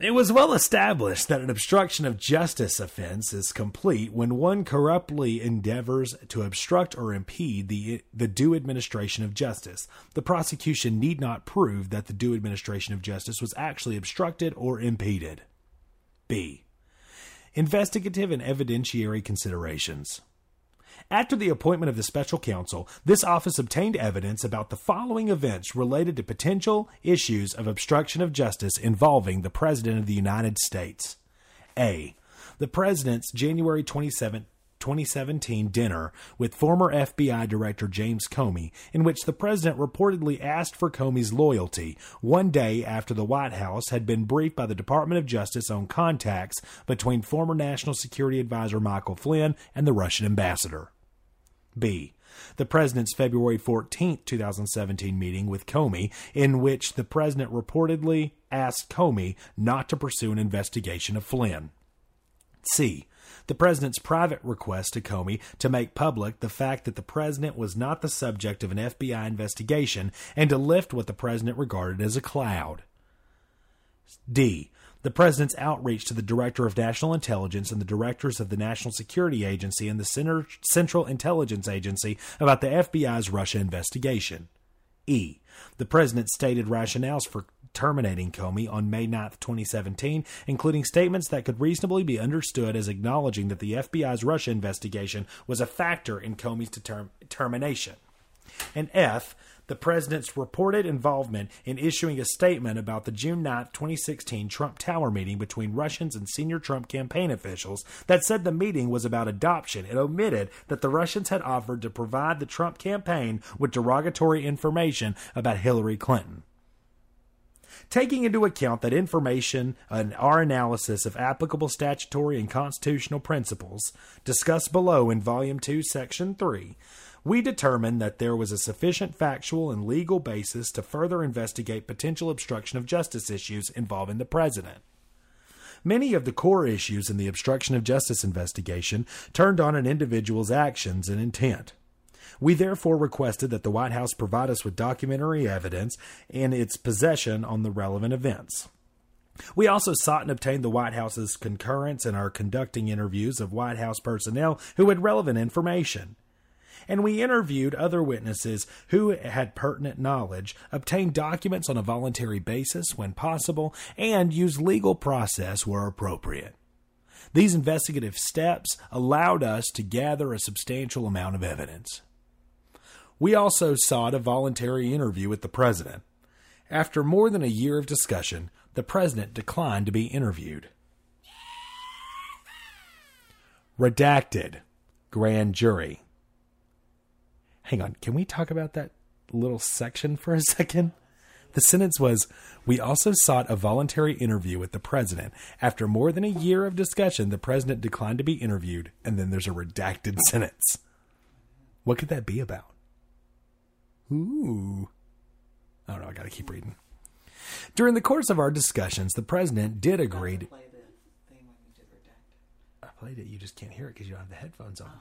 A: It was well established that an obstruction of justice offense is complete when one corruptly endeavors to obstruct or impede the, the due administration of justice. The prosecution need not prove that the due administration of justice was actually obstructed or impeded. B. Investigative and evidentiary considerations. After the appointment of the special counsel, this office obtained evidence about the following events related to potential issues of obstruction of justice involving the President of the United States. A. The President's January 27, 2017 dinner with former FBI Director James Comey, in which the president reportedly asked for Comey's loyalty one day after the White House had been briefed by the Department of Justice on contacts between former National Security Advisor Michael Flynn and the Russian ambassador. B. The president's February 14, 2017 meeting with Comey, in which the president reportedly asked Comey not to pursue an investigation of Flynn. C the president's private request to Comey to make public the fact that the president was not the subject of an FBI investigation and to lift what the president regarded as a cloud. D. the president's outreach to the director of national intelligence and the directors of the National Security Agency and the Central Intelligence Agency about the FBI's Russia investigation. E. The president stated rationales for terminating Comey on May 9, 2017, including statements that could reasonably be understood as acknowledging that the FBI's Russia investigation was a factor in Comey's determ- termination. And F, the president's reported involvement in issuing a statement about the June 9, 2016 Trump Tower meeting between Russians and senior Trump campaign officials that said the meeting was about adoption and omitted that the Russians had offered to provide the Trump campaign with derogatory information about Hillary Clinton taking into account that information and our analysis of applicable statutory and constitutional principles discussed below in Volume 2, Section 3, we determined that there was a sufficient factual and legal basis to further investigate potential obstruction of justice issues involving the president. Many of the core issues in the obstruction of justice investigation turned on an individual's actions and intent. We therefore requested that the White House provide us with documentary evidence in its possession on the relevant events. We also sought and obtained the White House's concurrence in our conducting interviews of White House personnel who had relevant information. And we interviewed other witnesses who had pertinent knowledge, obtained documents on a voluntary basis when possible, and used legal process where appropriate. These investigative steps allowed us to gather a substantial amount of evidence. We also sought a voluntary interview with the president. After more than a year of discussion, the president declined to be interviewed. Redacted Grand Jury. Hang on, can we talk about that little section for a second? The sentence was We also sought a voluntary interview with the president. After more than a year of discussion, the president declined to be interviewed, and then there's a redacted sentence. What could that be about? Ooh. Oh, I don't know. I got to keep reading. During the course of our discussions, the president did agree. To, I played it. You just can't hear it because you don't have the headphones on.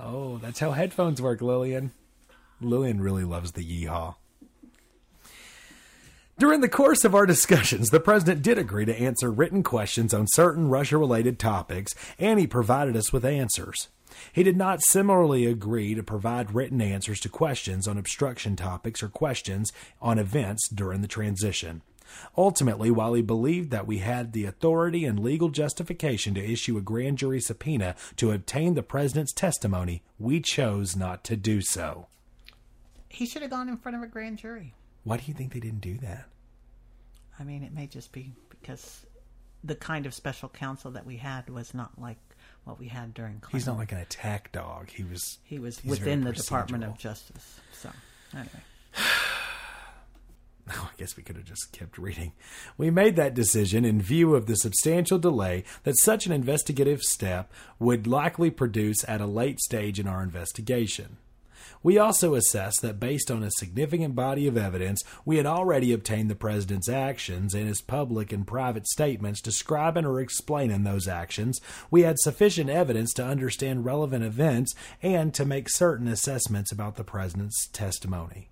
A: Oh, that's how headphones work, Lillian. Lillian really loves the yeehaw. During the course of our discussions, the president did agree to answer written questions on certain Russia related topics, and he provided us with answers. He did not similarly agree to provide written answers to questions on obstruction topics or questions on events during the transition. Ultimately, while he believed that we had the authority and legal justification to issue a grand jury subpoena to obtain the president's testimony, we chose not to do so.
B: He should have gone in front of a grand jury.
A: Why do you think they didn't do that?
B: I mean, it may just be because the kind of special counsel that we had was not like what we had during Clinton.
A: He's not like an attack dog. He was
B: he was within the Department of Justice. So anyway.
A: Oh, I guess we could have just kept reading. We made that decision in view of the substantial delay that such an investigative step would likely produce at a late stage in our investigation. We also assessed that based on a significant body of evidence, we had already obtained the President's actions and his public and private statements describing or explaining those actions. We had sufficient evidence to understand relevant events and to make certain assessments about the President's testimony.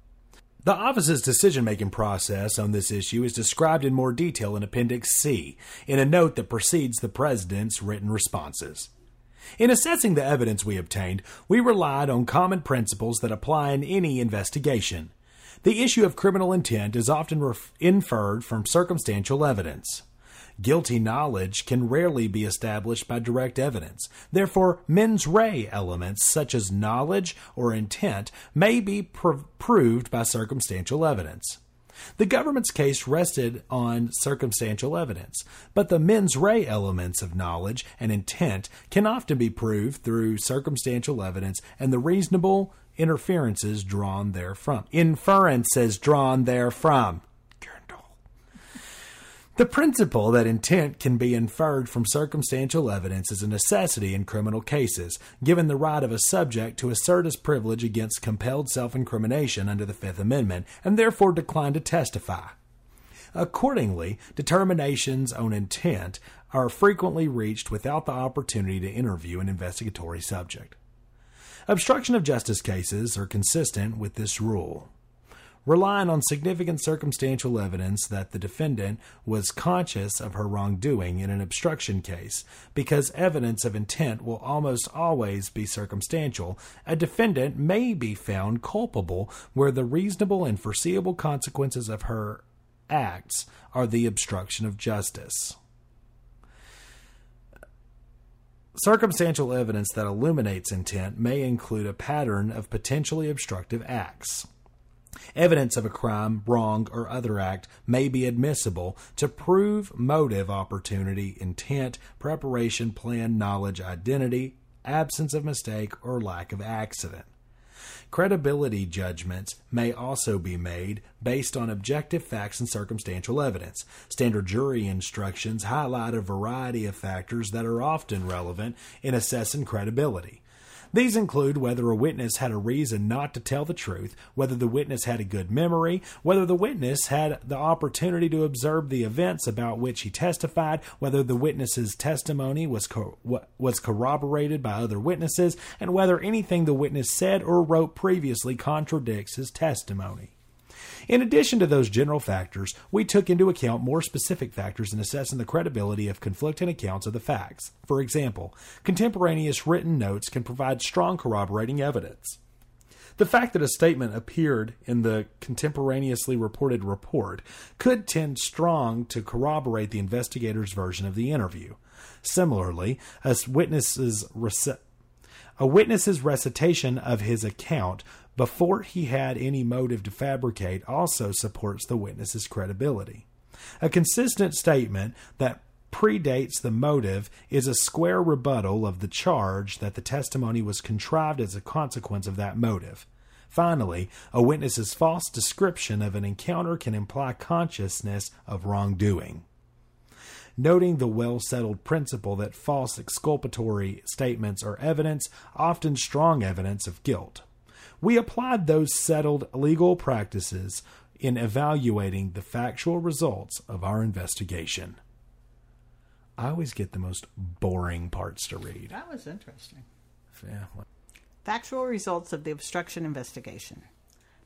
A: The office's decision making process on this issue is described in more detail in Appendix C, in a note that precedes the President's written responses. In assessing the evidence we obtained, we relied on common principles that apply in any investigation. The issue of criminal intent is often ref- inferred from circumstantial evidence. Guilty knowledge can rarely be established by direct evidence. Therefore, mens rea elements such as knowledge or intent may be pr- proved by circumstantial evidence. The government's case rested on circumstantial evidence, but the mens rea elements of knowledge and intent can often be proved through circumstantial evidence and the reasonable inferences drawn therefrom. Inferences drawn therefrom. The principle that intent can be inferred from circumstantial evidence is a necessity in criminal cases, given the right of a subject to assert his privilege against compelled self incrimination under the Fifth Amendment, and therefore decline to testify. Accordingly, determinations on intent are frequently reached without the opportunity to interview an investigatory subject. Obstruction of justice cases are consistent with this rule. Relying on significant circumstantial evidence that the defendant was conscious of her wrongdoing in an obstruction case. Because evidence of intent will almost always be circumstantial, a defendant may be found culpable where the reasonable and foreseeable consequences of her acts are the obstruction of justice. Circumstantial evidence that illuminates intent may include a pattern of potentially obstructive acts. Evidence of a crime, wrong, or other act may be admissible to prove motive, opportunity, intent, preparation, plan, knowledge, identity, absence of mistake, or lack of accident. Credibility judgments may also be made based on objective facts and circumstantial evidence. Standard jury instructions highlight a variety of factors that are often relevant in assessing credibility. These include whether a witness had a reason not to tell the truth, whether the witness had a good memory, whether the witness had the opportunity to observe the events about which he testified, whether the witness's testimony was co- was corroborated by other witnesses, and whether anything the witness said or wrote previously contradicts his testimony. In addition to those general factors, we took into account more specific factors in assessing the credibility of conflicting accounts of the facts. For example, contemporaneous written notes can provide strong corroborating evidence. The fact that a statement appeared in the contemporaneously reported report could tend strong to corroborate the investigator's version of the interview. Similarly, a witness's rec- a witness's recitation of his account before he had any motive to fabricate also supports the witness's credibility. A consistent statement that predates the motive is a square rebuttal of the charge that the testimony was contrived as a consequence of that motive. Finally, a witness's false description of an encounter can imply consciousness of wrongdoing. Noting the well settled principle that false exculpatory statements are evidence, often strong evidence of guilt. We applied those settled legal practices in evaluating the factual results of our investigation. I always get the most boring parts to read.
B: That was interesting.
A: Yeah.
B: Factual results of the obstruction investigation.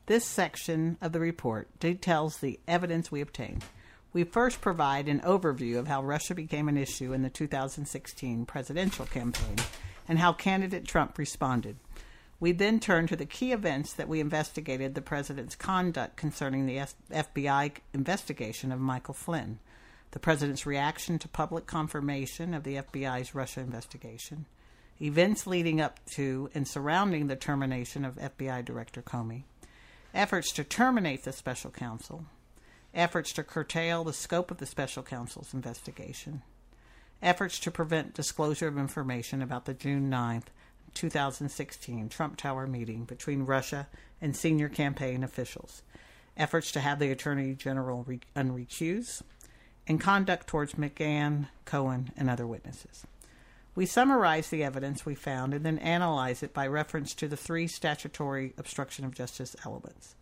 B: This section of the report details the evidence we obtained. We first provide an overview of how Russia became an issue in the 2016 presidential campaign and how candidate Trump responded. We then turned to the key events that we investigated the president's conduct concerning the FBI investigation of Michael Flynn, the president's reaction to public confirmation of the FBI's Russia investigation, events leading up to and surrounding the termination of FBI Director Comey, efforts to terminate the special counsel, efforts to curtail the scope of the special counsel's investigation, efforts to prevent disclosure of information about the June 9th 2016 Trump Tower meeting between Russia and senior campaign officials, efforts to have the Attorney General re- unrecuse, and conduct towards McGahn, Cohen, and other witnesses. We summarize the evidence we found and then analyze it by reference to the three statutory obstruction of justice elements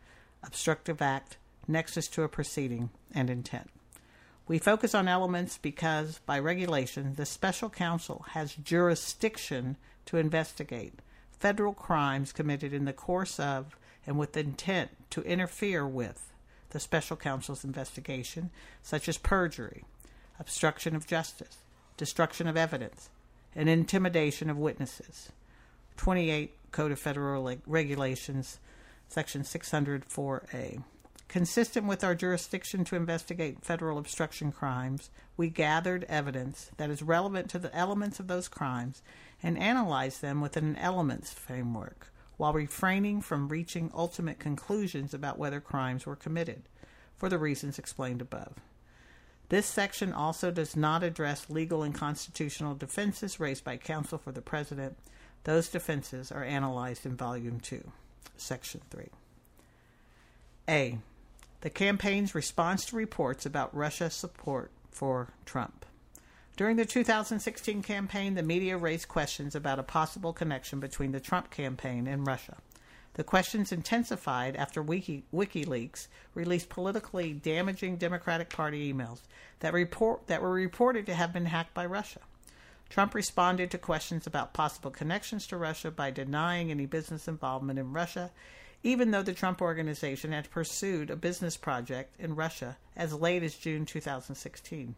B: obstructive act, nexus to a proceeding, and intent. We focus on elements because, by regulation, the special counsel has jurisdiction to investigate federal crimes committed in the course of and with intent to interfere with the special counsel's investigation, such as perjury, obstruction of justice, destruction of evidence, and intimidation of witnesses. 28 Code of Federal Regulations, Section 604A. Consistent with our jurisdiction to investigate federal obstruction crimes, we gathered evidence that is relevant to the elements of those crimes and analyze them within an elements framework while refraining from reaching ultimate conclusions about whether crimes were committed, for the reasons explained above. This section also does not address legal and constitutional defenses raised by counsel for the President. Those defenses are analyzed in Volume 2, Section 3. A. The campaign's response to reports about Russia's support for Trump. During the 2016 campaign, the media raised questions about a possible connection between the Trump campaign and Russia. The questions intensified after Wiki, WikiLeaks released politically damaging Democratic Party emails that, report, that were reported to have been hacked by Russia. Trump responded to questions about possible connections to Russia by denying any business involvement in Russia even though the Trump organization had pursued a business project in Russia as late as June 2016.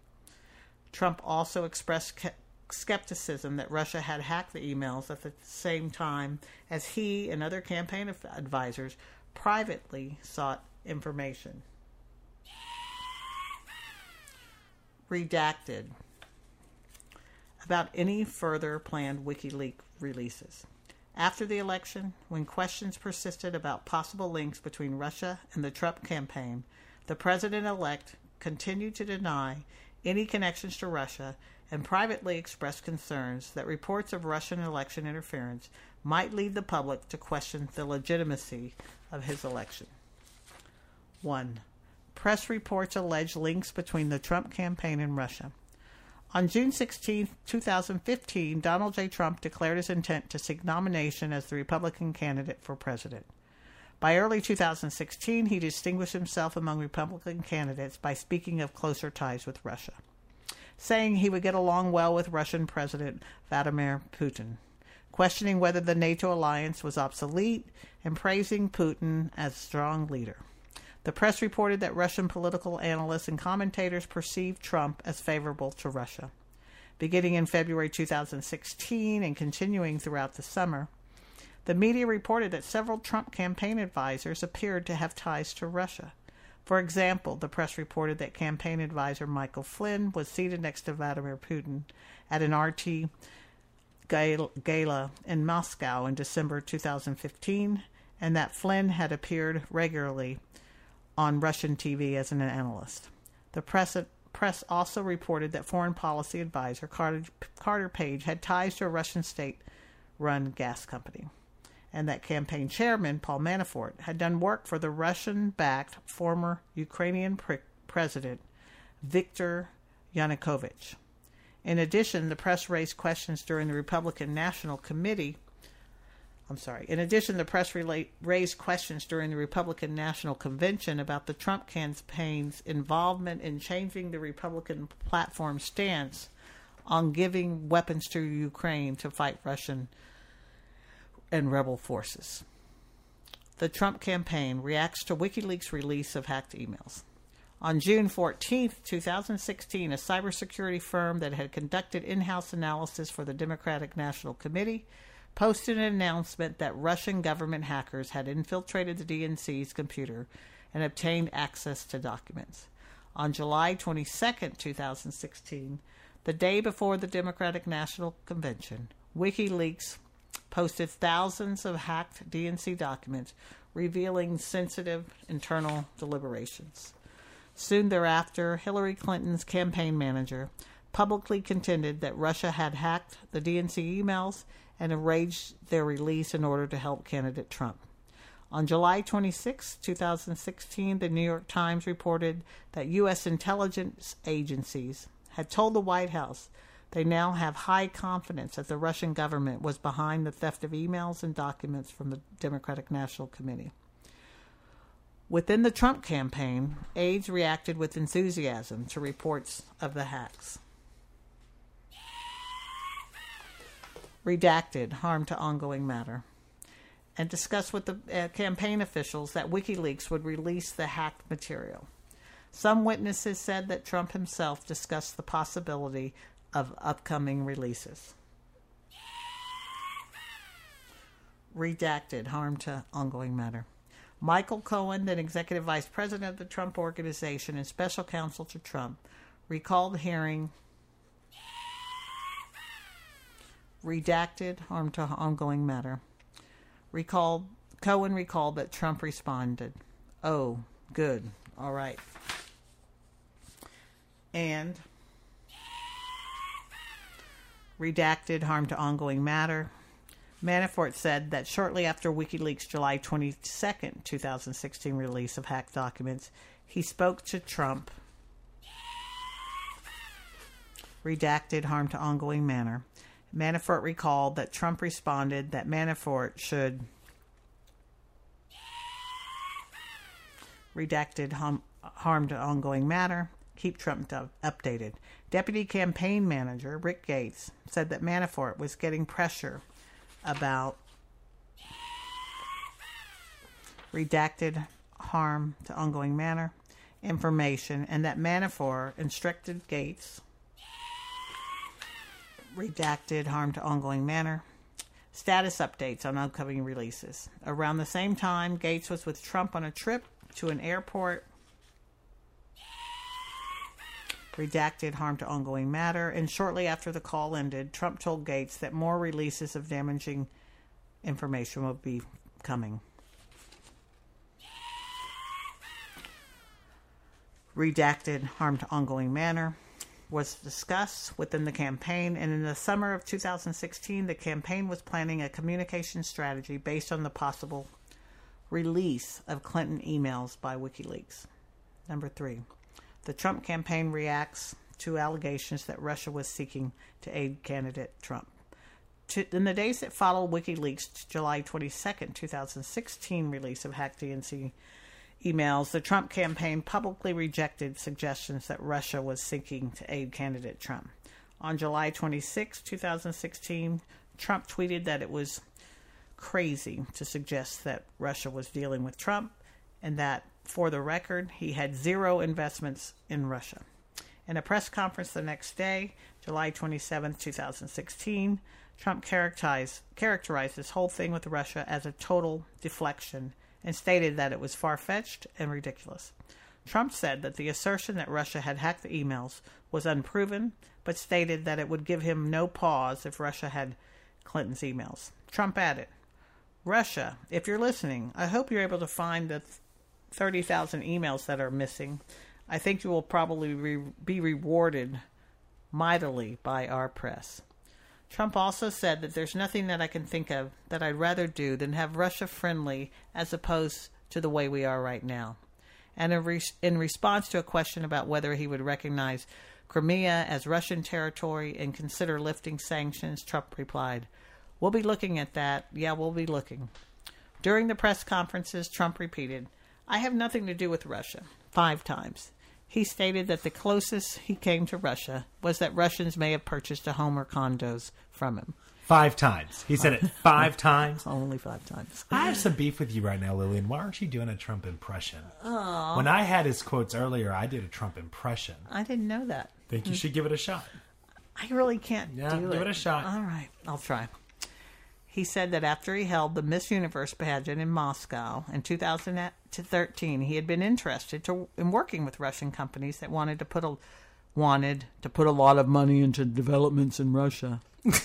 B: Trump also expressed skepticism that Russia had hacked the emails at the same time as he and other campaign advisors privately sought information. Redacted about any further planned WikiLeaks releases. After the election, when questions persisted about possible links between Russia and the Trump campaign, the president elect continued to deny any connections to Russia and privately expressed concerns that reports of Russian election interference might lead the public to question the legitimacy of his election. 1. Press reports allege links between the Trump campaign and Russia. On June 16, 2015, Donald J. Trump declared his intent to seek nomination as the Republican candidate for president. By early 2016, he distinguished himself among Republican candidates by speaking of closer ties with Russia, saying he would get along well with Russian President Vladimir Putin, questioning whether the NATO alliance was obsolete, and praising Putin as a strong leader. The press reported that Russian political analysts and commentators perceived Trump as favorable to Russia. Beginning in February 2016 and continuing throughout the summer, the media reported that several Trump campaign advisors appeared to have ties to Russia. For example, the press reported that campaign advisor Michael Flynn was seated next to Vladimir Putin at an RT gala in Moscow in December 2015, and that Flynn had appeared regularly on Russian TV as an analyst. The press, press also reported that foreign policy advisor Carter, Carter Page had ties to a Russian state run gas company, and that campaign chairman Paul Manafort had done work for the Russian backed former Ukrainian pre- president Viktor Yanukovych. In addition, the press raised questions during the Republican National Committee I'm sorry. In addition, the press relate, raised questions during the Republican National Convention about the Trump campaign's involvement in changing the Republican platform stance on giving weapons to Ukraine to fight Russian and rebel forces. The Trump campaign reacts to WikiLeaks' release of hacked emails. On June 14, 2016, a cybersecurity firm that had conducted in house analysis for the Democratic National Committee posted an announcement that Russian government hackers had infiltrated the DNC's computer and obtained access to documents. On July 22, 2016, the day before the Democratic National Convention, WikiLeaks posted thousands of hacked DNC documents revealing sensitive internal deliberations. Soon thereafter, Hillary Clinton's campaign manager publicly contended that Russia had hacked the DNC emails and arranged their release in order to help candidate Trump. On July 26, 2016, the New York Times reported that U.S. intelligence agencies had told the White House they now have high confidence that the Russian government was behind the theft of emails and documents from the Democratic National Committee. Within the Trump campaign, aides reacted with enthusiasm to reports of the hacks. redacted harm to ongoing matter, and discussed with the uh, campaign officials that WikiLeaks would release the hacked material. Some witnesses said that Trump himself discussed the possibility of upcoming releases. Redacted harm to ongoing matter. Michael Cohen, then executive vice president of the Trump Organization and special counsel to Trump, recalled hearing redacted harm to ongoing matter. Recalled Cohen recalled that Trump responded, "Oh, good, all right," and redacted harm to ongoing matter. Manafort said that shortly after WikiLeaks' July 22, 2016 release of hacked documents, he spoke to Trump. Redacted harm to ongoing matter Manafort recalled that Trump responded that Manafort should redacted hum, harm to ongoing matter, keep Trump updated. Deputy campaign manager Rick Gates said that Manafort was getting pressure about redacted harm to ongoing manner information, and that Manafort instructed Gates redacted harm to ongoing manner status updates on upcoming releases. Around the same time, Gates was with Trump on a trip to an airport. Redacted harm to ongoing matter. And shortly after the call ended, Trump told Gates that more releases of damaging information will be coming. Redacted harm to ongoing manner was discussed within the campaign, and in the summer of 2016, the campaign was planning a communication strategy based on the possible release of Clinton emails by WikiLeaks. Number three, the Trump campaign reacts to allegations that Russia was seeking to aid candidate Trump. To, in the days that followed WikiLeaks' July 22, 2016 release of hacked DNC emails, the Trump campaign publicly rejected suggestions that Russia was seeking to aid candidate Trump. On July 26, 2016, Trump tweeted that it was crazy to suggest that Russia was dealing with Trump and that, for the record, he had zero investments in Russia. In a press conference the next day, July 27, 2016, Trump characterized, characterized this whole thing with Russia as a total deflection and stated that it was far fetched and ridiculous. Trump said that the assertion that Russia had hacked the emails was unproven, but stated that it would give him no pause if Russia had Clinton's emails. Trump added, Russia, if you're listening, I hope you're able to find the 30,000 emails that are missing. I think you will probably re- be rewarded mightily by our press. Trump also said that there's nothing that I can think of that I'd rather do than have Russia friendly as opposed to the way we are right now. And in, re- in response to a question about whether he would recognize Crimea as Russian territory and consider lifting sanctions, Trump replied, We'll be looking at that. Yeah, we'll be looking. During the press conferences, Trump repeated, I have nothing to do with Russia, five times. He stated that the closest he came to Russia was that Russians may have purchased a home or condos from him.
A: Five times. He said it five times.
B: Only five times.
A: I have some beef with you right now, Lillian. Why aren't you doing a Trump impression? When I had his quotes earlier, I did a Trump impression.
B: I didn't know that.
A: Think you mm. should give it a shot.
B: I really can't
A: Yeah,
B: do
A: give it a shot.
B: All right, I'll try. He said that after he held the Miss Universe pageant in Moscow in 2013, he had been interested to, in working with Russian companies that wanted to put a wanted to put a lot of money into developments in Russia. That's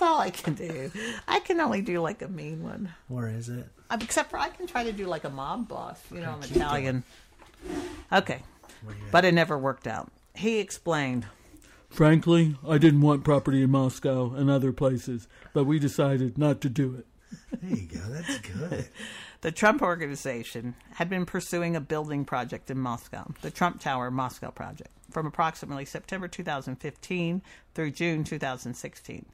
B: all I can do. I can only do like a mean one.
A: Where is it?
B: Uh, Except for I can try to do like a mob boss. You know, I'm Italian. Okay. But it never worked out. He explained.
C: Frankly, I didn't want property in Moscow and other places, but we decided not to do it.
A: There you go. That's good.
B: The Trump Organization had been pursuing a building project in Moscow, the Trump Tower Moscow project, from approximately September 2015 through June 2016.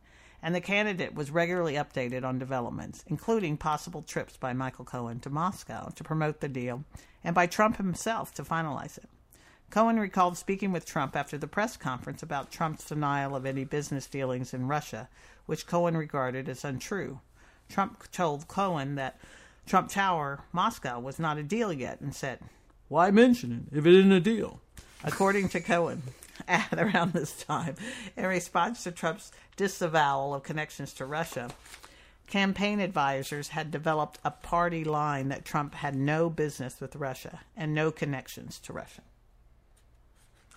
B: And the candidate was regularly updated on developments, including possible trips by Michael Cohen to Moscow to promote the deal and by Trump himself to finalize it. Cohen recalled speaking with Trump after the press conference about Trump's denial of any business dealings in Russia, which Cohen regarded as untrue. Trump told Cohen that Trump Tower, Moscow, was not a deal yet and said,
C: Why mention it if it isn't a deal?
B: according to Cohen, at around this time, in response to Trump's disavowal of connections to Russia, campaign advisors had developed a party line that Trump had no business with Russia and no connections to Russia.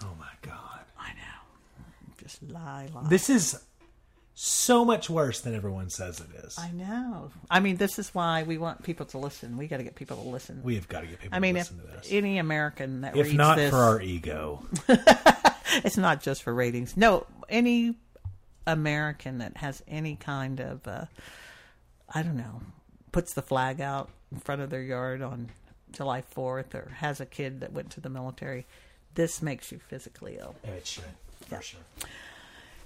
A: Oh my God.
B: I know. Just lie, lie.
A: This is so much worse than everyone says it is.
B: I know. I mean, this is why we want people to listen. We got to get people to listen.
A: We have got to get people
B: I mean,
A: to listen to this.
B: any American that
A: If
B: reads
A: not
B: this,
A: for our ego.
B: it's not just for ratings. No, any American that has any kind of, uh, I don't know, puts the flag out in front of their yard on July 4th or has a kid that went to the military, this makes you physically ill.
A: It should. For
B: Yeah.
A: sure.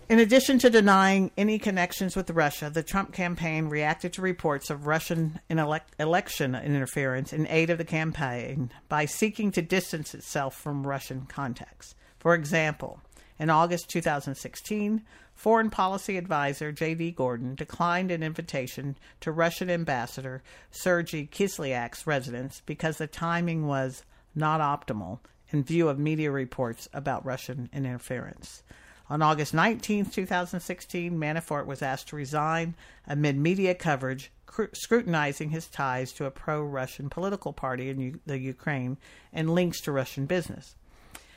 B: In addition to denying any connections with Russia, the Trump campaign reacted to reports of Russian election interference in aid of the campaign by seeking to distance itself from Russian contacts. For example, In August 2016, Foreign Policy Advisor J.D. Gordon declined an invitation to Russian Ambassador Sergei Kislyak's residence because the timing was not optimal in view of media reports about Russian interference. On August 19, 2016, Manafort was asked to resign amid media coverage cr- scrutinizing his ties to a pro Russian political party in U- the Ukraine and links to Russian business.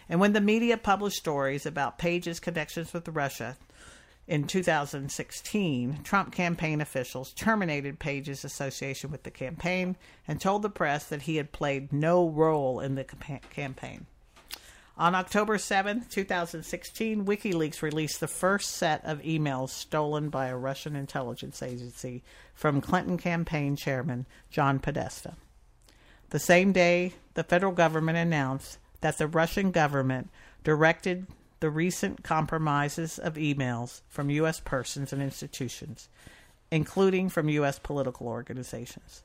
B: And when the media published stories about Page's connections with Russia in 2016, Trump campaign officials terminated Page's association with the campaign and told the press that he had played no role in the campaign. On October 7, 2016, WikiLeaks released the first set of emails stolen by a Russian intelligence agency from Clinton campaign chairman John Podesta. The same day, the federal government announced that the Russian government directed the recent compromises of emails from U.S. persons and institutions, including from U.S. political organizations.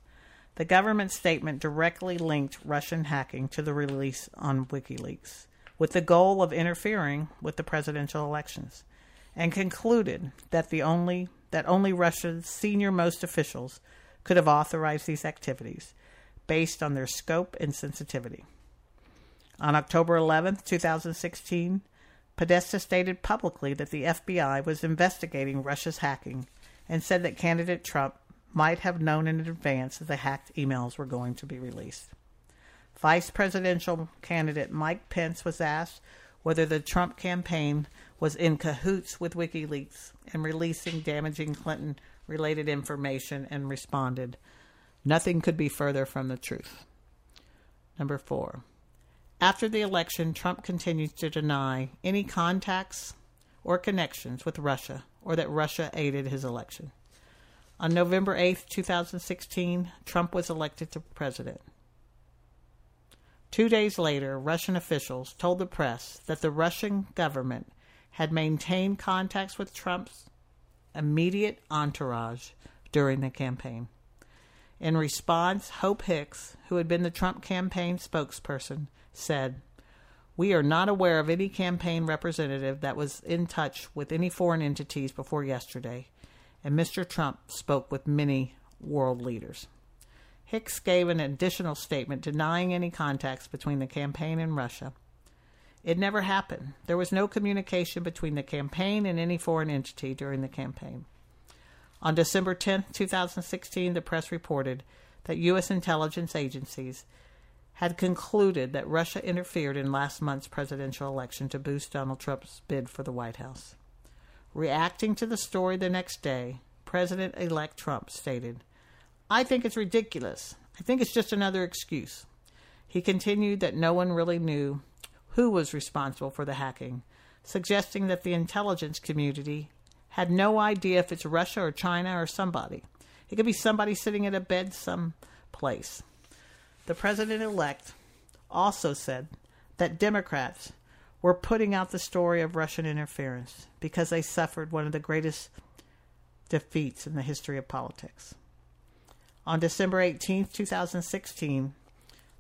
B: The government statement directly linked Russian hacking to the release on WikiLeaks with the goal of interfering with the presidential elections, and concluded that the only that only Russia's senior most officials could have authorized these activities based on their scope and sensitivity. On October 11, 2016, Podesta stated publicly that the FBI was investigating Russia's hacking and said that candidate Trump might have known in advance that the hacked emails were going to be released. Vice presidential candidate Mike Pence was asked whether the Trump campaign was in cahoots with WikiLeaks in releasing damaging Clinton related information and responded, Nothing could be further from the truth. Number four. After the election, Trump continues to deny any contacts or connections with Russia or that Russia aided his election. On November 8, 2016, Trump was elected to president. Two days later, Russian officials told the press that the Russian government had maintained contacts with Trump's immediate entourage during the campaign. In response, Hope Hicks, who had been the Trump campaign spokesperson, said, We are not aware of any campaign representative that was in touch with any foreign entities before yesterday, and Mr. Trump spoke with many world leaders. Hicks gave an additional statement denying any contacts between the campaign and Russia. It never happened. There was no communication between the campaign and any foreign entity during the campaign. On December 10, 2016, the press reported that U.S. intelligence agencies had concluded that Russia interfered in last month's presidential election to boost Donald Trump's bid for the White House. Reacting to the story the next day, President elect Trump stated, I think it's ridiculous. I think it's just another excuse. He continued that no one really knew who was responsible for the hacking, suggesting that the intelligence community had no idea if it's Russia or China or somebody. It could be somebody sitting at a bed some place. The president elect also said that Democrats were putting out the story of Russian interference because they suffered one of the greatest defeats in the history of politics. On December 18, 2016,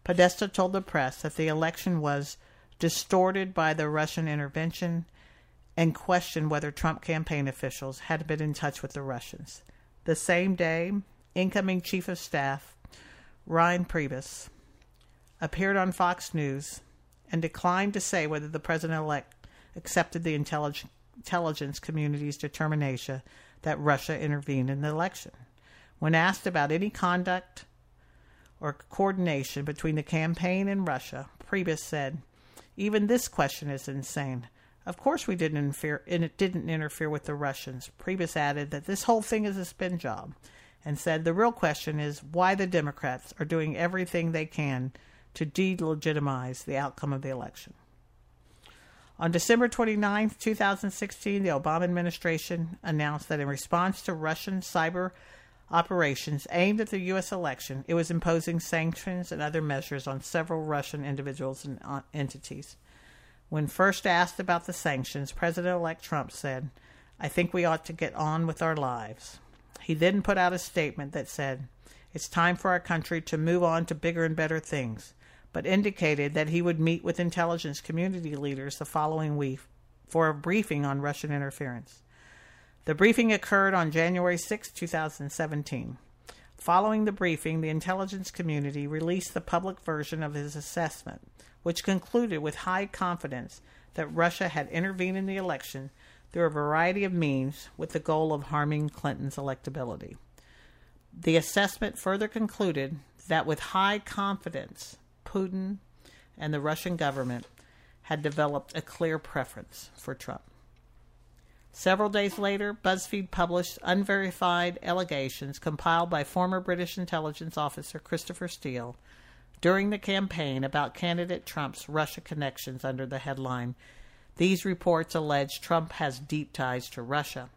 B: Podesta told the press that the election was distorted by the Russian intervention and questioned whether Trump campaign officials had been in touch with the Russians. The same day, incoming Chief of Staff Reince Priebus appeared on Fox News and declined to say whether the president elect accepted the intelligence community's determination that Russia intervened in the election. When asked about any conduct or coordination between the campaign and Russia, Priebus said, "Even this question is insane. Of course, we didn't interfere. It didn't interfere with the Russians." Priebus added that this whole thing is a spin job, and said the real question is why the Democrats are doing everything they can to delegitimize the outcome of the election. On December 29, 2016, the Obama administration announced that in response to Russian cyber operations aimed at the U.S. election, it was imposing sanctions and other measures on several Russian individuals and uh, entities. When first asked about the sanctions, President elect Trump said, I think we ought to get on with our lives. He then put out a statement that said, It's time for our country to move on to bigger and better things, but indicated that he would meet with intelligence community leaders the following week for a briefing on Russian interference. The briefing occurred on January 6, 2017. Following the briefing, the intelligence community released the public version of his assessment, which concluded with high confidence that Russia had intervened in the election through a variety of means with the goal of harming Clinton's electability. The assessment further concluded that with high confidence, Putin and the Russian government had developed a clear preference for Trump. Several days later, BuzzFeed published unverified allegations compiled by former British intelligence officer Christopher Steele during the campaign about candidate Trump's Russia connections under the headline These reports allege Trump has deep ties to Russia.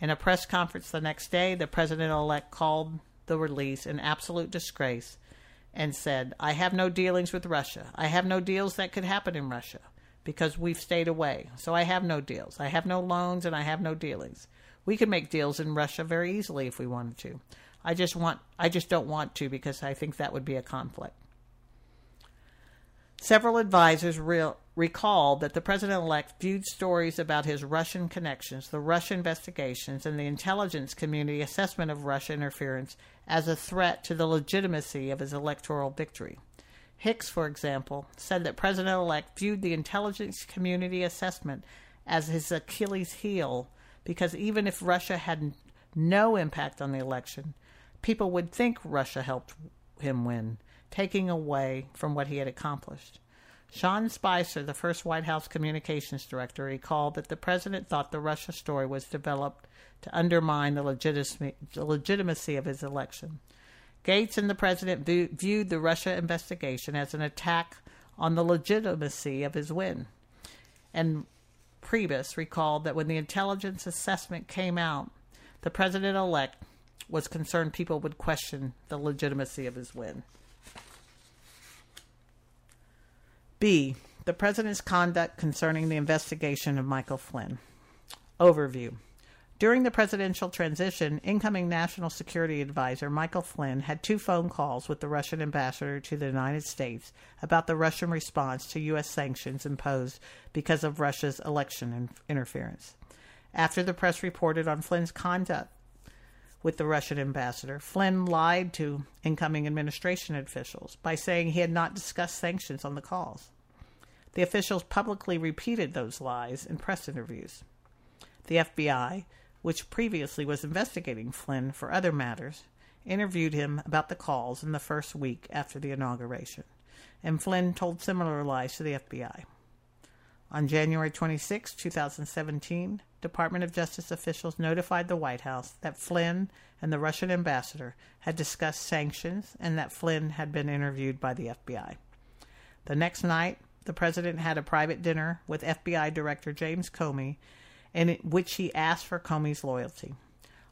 B: In a press conference the next day, the president elect called the release an absolute disgrace and said, I have no dealings with Russia. I have no deals that could happen in Russia because we've stayed away. So I have no deals. I have no loans and I have no dealings. We could make deals in Russia very easily if we wanted to. I just want I just don't want to because I think that would be a conflict. Several advisors real, recalled that the president elect viewed stories about his Russian connections, the Russia investigations, and the intelligence community assessment of Russia interference as a threat to the legitimacy of his electoral victory. Hicks, for example, said that President elect viewed the intelligence community assessment as his Achilles heel because even if Russia had no impact on the election, people would think Russia helped him win, taking away from what he had accomplished. Sean Spicer, the first White House communications director, recalled that the president thought the Russia story was developed to undermine the legitimacy, of his election. Gates and the president view, viewed the Russia investigation as an attack on the legitimacy of his win. And Priebus recalled that when the intelligence assessment came out, the president elect was concerned people would question the legitimacy of his win. B. The President's conduct concerning the investigation of Michael Flynn. Overview. During the presidential transition, incoming National Security Advisor Michael Flynn had two phone calls with the Russian ambassador to the United States about the Russian response to U.S. sanctions imposed because of Russia's election in- interference. After the press reported on Flynn's conduct with the Russian ambassador, Flynn lied to incoming administration officials by saying he had not discussed sanctions on the calls. The officials publicly repeated those lies in press interviews. The FBI, which previously was investigating Flynn for other matters, interviewed him about the calls in the first week after the inauguration, and Flynn told similar lies to the FBI. On January 26, 2017, Department of Justice officials notified the White House that Flynn and the Russian ambassador had discussed sanctions and that Flynn had been interviewed by the FBI. The next night, the president had a private dinner with FBI Director James Comey in which he asked for Comey's loyalty.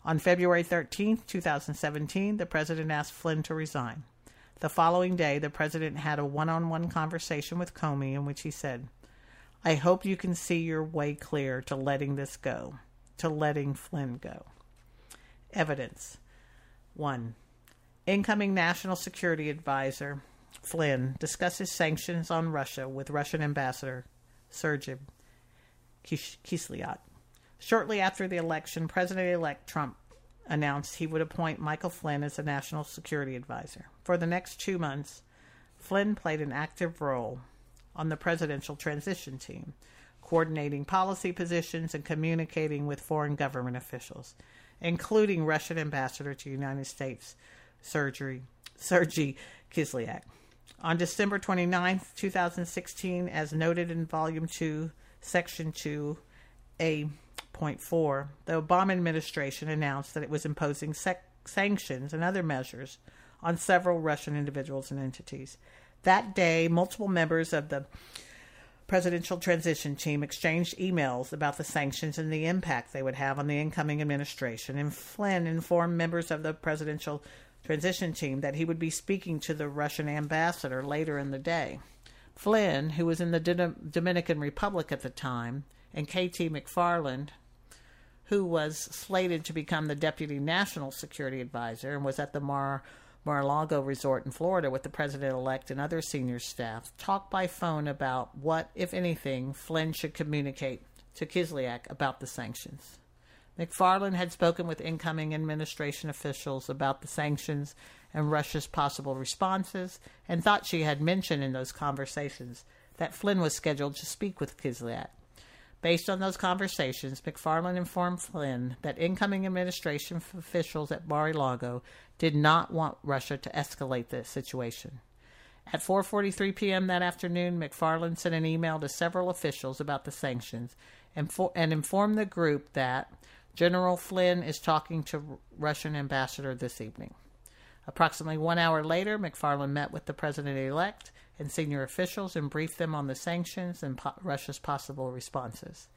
B: On February 13, 2017, the president asked Flynn to resign. The following day, the president had a one on one conversation with Comey in which he said, I hope you can see your way clear to letting this go, to letting Flynn go. Evidence 1. Incoming National Security Advisor Flynn discusses sanctions on Russia with Russian Ambassador Sergei Kislyak. Shortly after the election, President elect Trump announced he would appoint Michael Flynn as a national security advisor. For the next two months, Flynn played an active role on the presidential transition team, coordinating policy positions and communicating with foreign government officials, including Russian ambassador to the United States, Sergei, Kislyak. On December 29, 2016, as noted in Volume 2, Section 2, A Point four, the Obama administration announced that it was imposing sec- sanctions and other measures on several Russian individuals and entities. That day, multiple members of the presidential transition team exchanged emails about the sanctions and the impact they would have on the incoming administration. And Flynn informed members of the presidential transition team that he would be speaking to the Russian ambassador later in the day. Flynn, who was in the Dominican Republic at the time, and K.T. McFarland, who was slated to become the deputy national security advisor and was at the Mar Mar-a-Lago resort in Florida with the president-elect and other senior staff, talked by phone about what, if anything, Flynn should communicate to Kislyak about the sanctions. McFarland had spoken with incoming administration officials about the sanctions and Russia's possible responses and thought she had mentioned in those conversations that Flynn was scheduled to speak with Kislyak. Based on those conversations, McFarland informed Flynn that incoming administration officials at Mar-a-Lago did not want Russia to escalate the situation. At 4:43 p.m. that afternoon, McFarland sent an email to several officials about the sanctions and, for, and informed the group that General Flynn is talking to Russian ambassador this evening. Approximately one hour later, McFarland met with the president elect and senior officials and briefed them on the sanctions and po- Russia's possible responses.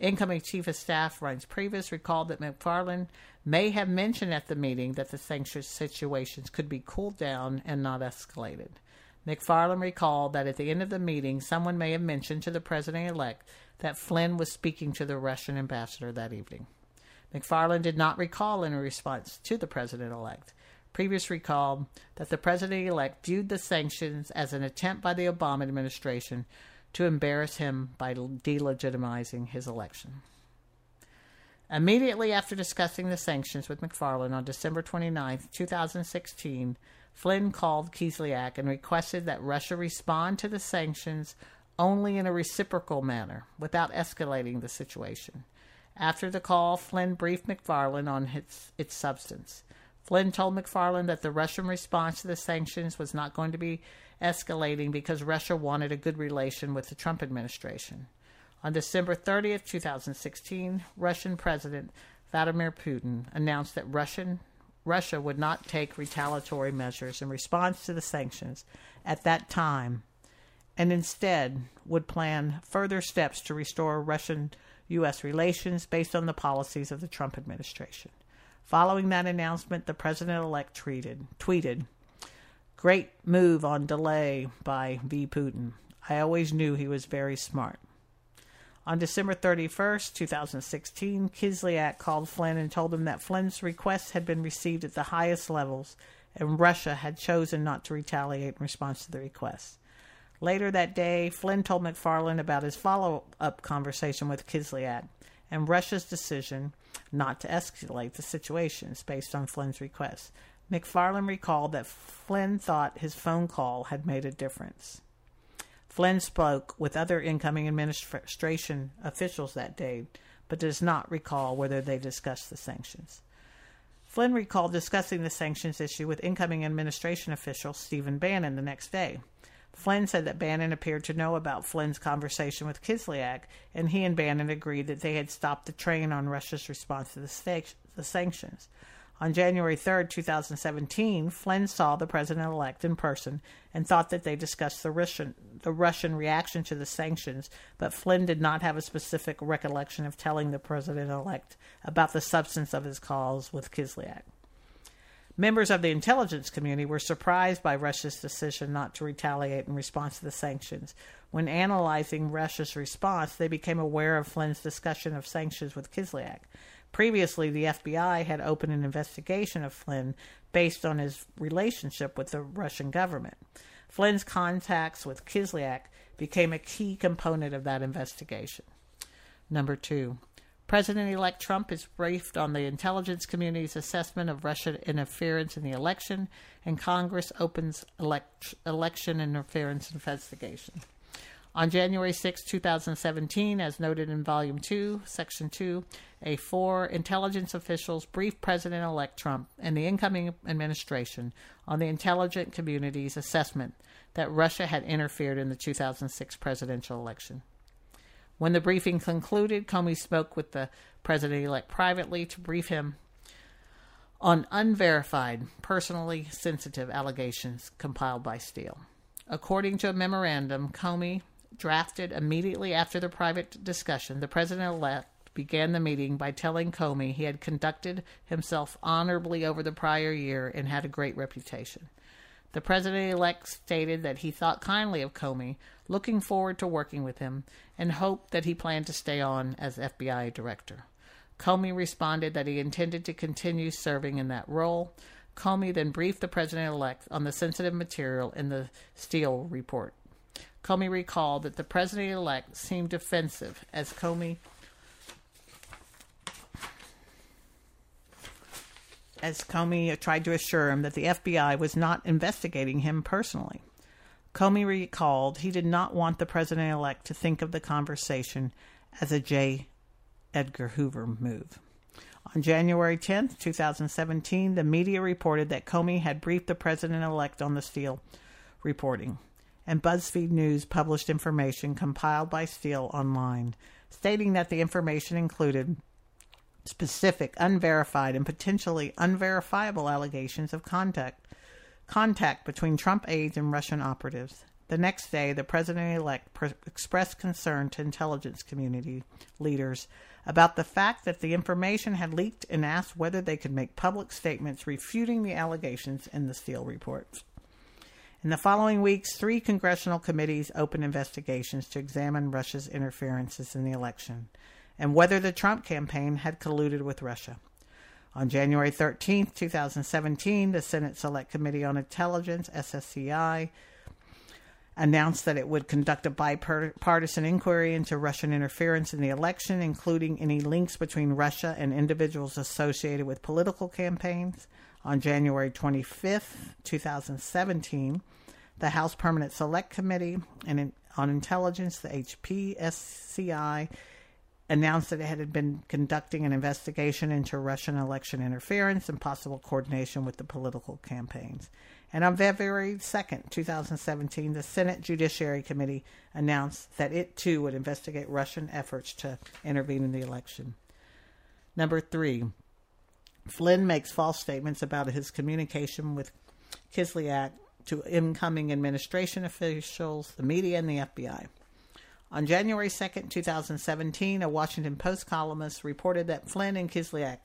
B: Incoming Chief of Staff Reince Priebus recalled that McFarland may have mentioned at the meeting that the sanctions situations could be cooled down and not escalated. McFarland recalled that at the end of the meeting, someone may have mentioned to the president elect that Flynn was speaking to the Russian ambassador that evening. McFarland did not recall any response to the president elect. Priebus recalled that the president elect viewed the sanctions as an attempt by the Obama administration to embarrass him by delegitimizing his election. Immediately after discussing the sanctions with McFarland on December 29, 2016, Flynn called Kislyak and requested that Russia respond to the sanctions only in a reciprocal manner without escalating the situation. After the call, Flynn briefed McFarland on its, its substance. Flynn told McFarland that the Russian response to the sanctions was not going to be escalating because Russia wanted a good relation with the Trump administration. On December 30th, 2016, Russian President Vladimir Putin announced that Russian Russia would not take retaliatory measures in response to the sanctions at that time and instead would plan further steps to restore Russian U.S. relations based on the policies of the Trump administration. Following that announcement, the president elect tweeted, tweeted, Great move on delay by V. Putin. I always knew he was very smart. On December 31st, 2016, Kislyak called Flynn and told him that Flynn's requests had been received at the highest levels and Russia had chosen not to retaliate in response to the requests. Later that day, Flynn told McFarland about his follow up conversation with Kislyak and Russia's decision not to escalate the situations based on Flynn's request. McFarland recalled that Flynn thought his phone call had made a difference. Flynn spoke with other incoming administration officials that day, but does not recall whether they discussed the sanctions. Flynn recalled discussing the sanctions issue with incoming administration official Stephen Bannon the next day. Flynn said that Bannon appeared to know about Flynn's conversation with Kislyak, and he and Bannon agreed that they had stopped the train on Russia's response to the, sanctions. On January 3, 2017, Flynn saw the president elect in person and thought that they discussed the Russian, the Russian reaction to the sanctions, but Flynn did not have a specific recollection of telling the president elect about the substance of his calls with Kislyak. Members of the intelligence community were surprised by Russia's decision not to retaliate in response to the sanctions. When analyzing Russia's response, they became aware of Flynn's discussion of sanctions with Kislyak. Previously, the FBI had opened an investigation of Flynn based on his relationship with the Russian government. Flynn's contacts with Kislyak became a key component of that investigation. Number two, President elect Trump is briefed on the intelligence community's assessment of Russian interference in the election, and Congress opens elect- election interference investigation. On January 6, 2017, as noted in Volume 2, Section 2, a four intelligence officials briefed President elect Trump and the incoming administration on the intelligence community's assessment that Russia had interfered in the 2006 presidential election. When the briefing concluded, Comey spoke with the president elect privately to brief him on unverified, personally sensitive allegations compiled by Steele. According to a memorandum Comey drafted immediately after the private discussion, the president elect began the meeting by telling Comey he had conducted himself honorably over the prior year and had a great reputation. The president elect stated that he thought kindly of Comey, looking forward to working with him, and hoped that he planned to stay on as FBI director. Comey responded that he intended to continue serving in that role. Comey then briefed the president elect on the sensitive material in the Steele report. Comey recalled that the president elect seemed defensive as Comey as Comey tried to assure him that the FBI was not investigating him personally. Comey recalled he did not want the president elect to think of the conversation as a J. Edgar Hoover move. On January 10, 2017, the media reported that Comey had briefed the president elect on the Steele reporting and BuzzFeed News published information compiled by Steele online, stating that the information included specific, unverified, and potentially unverifiable allegations of contact contact between Trump aides and Russian operatives. The next day, the president elect pre- expressed concern to intelligence community leaders about the fact that the information had leaked and asked whether they could make public statements refuting the allegations in the Steele reports. In the following weeks, three congressional committees opened investigations to examine Russia's interferences in the election and whether the Trump campaign had colluded with Russia. On January 13, 2017, the Senate Select Committee on Intelligence, SSCI, announced that it would conduct a bipartisan inquiry into Russian interference in the election, including any links between Russia and individuals associated with political campaigns. On January 25, 2017, the House Permanent Select Committee on Intelligence, the HPSCI, announced that it had been conducting an investigation into Russian election interference and possible coordination with the political campaigns. And on February 2nd, 2017, the Senate Judiciary Committee announced that it too would investigate Russian efforts to intervene in the election. Number three, Flynn makes false statements about his communication with Kislyak to incoming administration officials, the media, and the FBI. On January 2, 2017, a Washington Post columnist reported that Flynn and Kislyak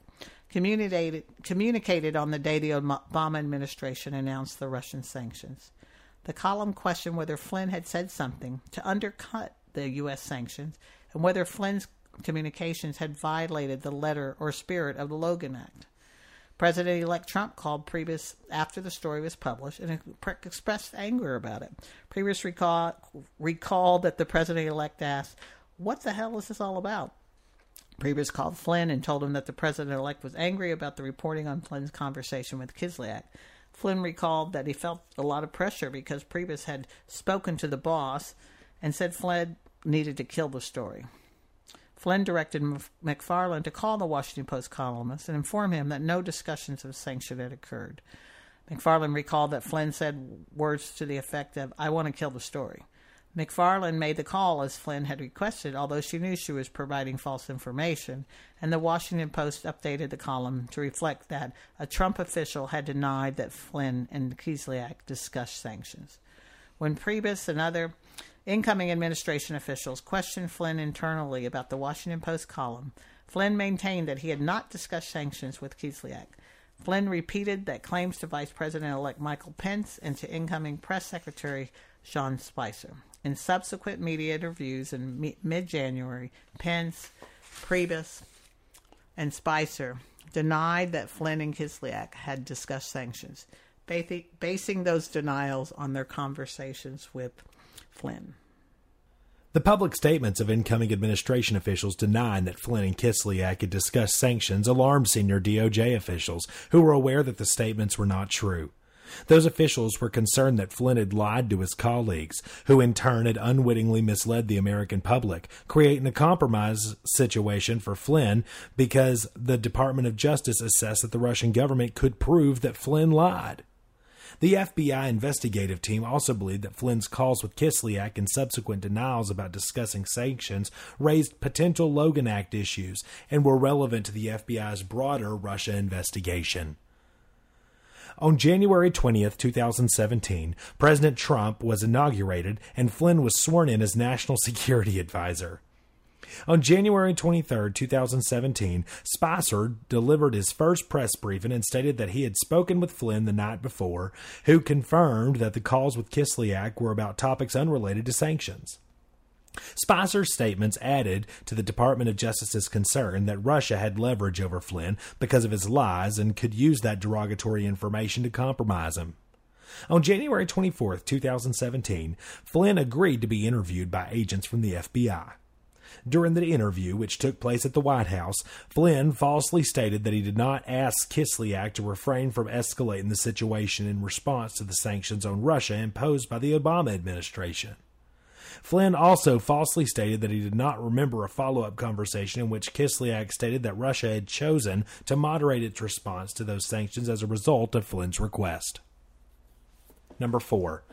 B: communicated, communicated on the day the Obama administration announced the Russian sanctions. The column questioned whether Flynn had said something to undercut the U.S. sanctions and whether Flynn's communications had violated the letter or spirit of the Logan Act. President elect Trump called Priebus after the story was published and expressed anger about it. Priebus recall, recalled that the president elect asked, What the hell is this all about? Priebus called Flynn and told him that the president elect was angry about the reporting on Flynn's conversation with Kislyak. Flynn recalled that he felt a lot of pressure because Priebus had spoken to the boss and said Flynn needed to kill the story. Flynn directed McFarland to call the Washington Post columnist and inform him that no discussions of sanction had occurred. McFarland recalled that Flynn said words to the effect of, I want to kill the story. McFarland made the call as Flynn had requested, although she knew she was providing false information, and the Washington Post updated the column to reflect that a Trump official had denied that Flynn and Kislyak discussed sanctions. When Priebus and other Incoming administration officials questioned Flynn internally about the Washington Post column. Flynn maintained that he had not discussed sanctions with Kislyak. Flynn repeated that claims to Vice President elect Michael Pence and to incoming Press Secretary Sean Spicer. In subsequent media interviews in mid January, Pence, Priebus, and Spicer denied that Flynn and Kislyak had discussed sanctions, basing those denials on their conversations with Flynn.
A: The public statements of incoming administration officials denying that Flynn and Kislyak had discussed sanctions alarmed senior DOJ officials who were aware that the statements were not true. Those officials were concerned that Flynn had lied to his colleagues, who in turn had unwittingly misled the American public, creating a compromise situation for Flynn because the Department of Justice assessed that the Russian government could prove that Flynn lied. The FBI investigative team also believed that Flynn's calls with Kislyak and subsequent denials about discussing sanctions raised potential Logan Act issues and were relevant to the FBI's broader Russia investigation. On January 20th, 2017, President Trump was inaugurated and Flynn was sworn in as National Security Advisor. On January 23, 2017, Spicer delivered his first press briefing and stated that he had spoken with Flynn the night before, who confirmed that the calls with Kislyak were about topics unrelated to sanctions. Spicer's statements added to the Department of Justice's concern that Russia had leverage over Flynn because of his lies and could use that derogatory information to compromise him. On January 24, 2017, Flynn agreed to be interviewed by agents from the FBI. During the interview, which took place at the White House, Flynn falsely stated that he did not ask Kislyak to refrain from escalating the situation in response to the sanctions on Russia imposed by the Obama administration. Flynn also falsely stated that he did not remember a follow up conversation in which Kislyak stated that Russia had chosen to moderate its response to those sanctions as a result of Flynn's request. Number four,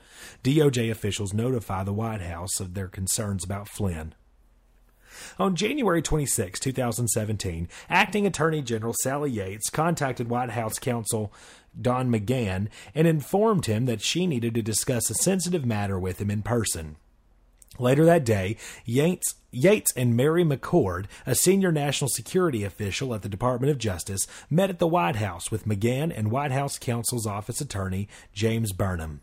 A: DOJ officials notify the White House of their concerns about Flynn. On January 26, 2017, Acting Attorney General Sally Yates contacted White House counsel Don McGahn and informed him that she needed to discuss a sensitive matter with him in person. Later that day, Yates, Yates and Mary McCord, a senior national security official at the Department of Justice, met at the White House with McGahn and White House counsel's office attorney James Burnham.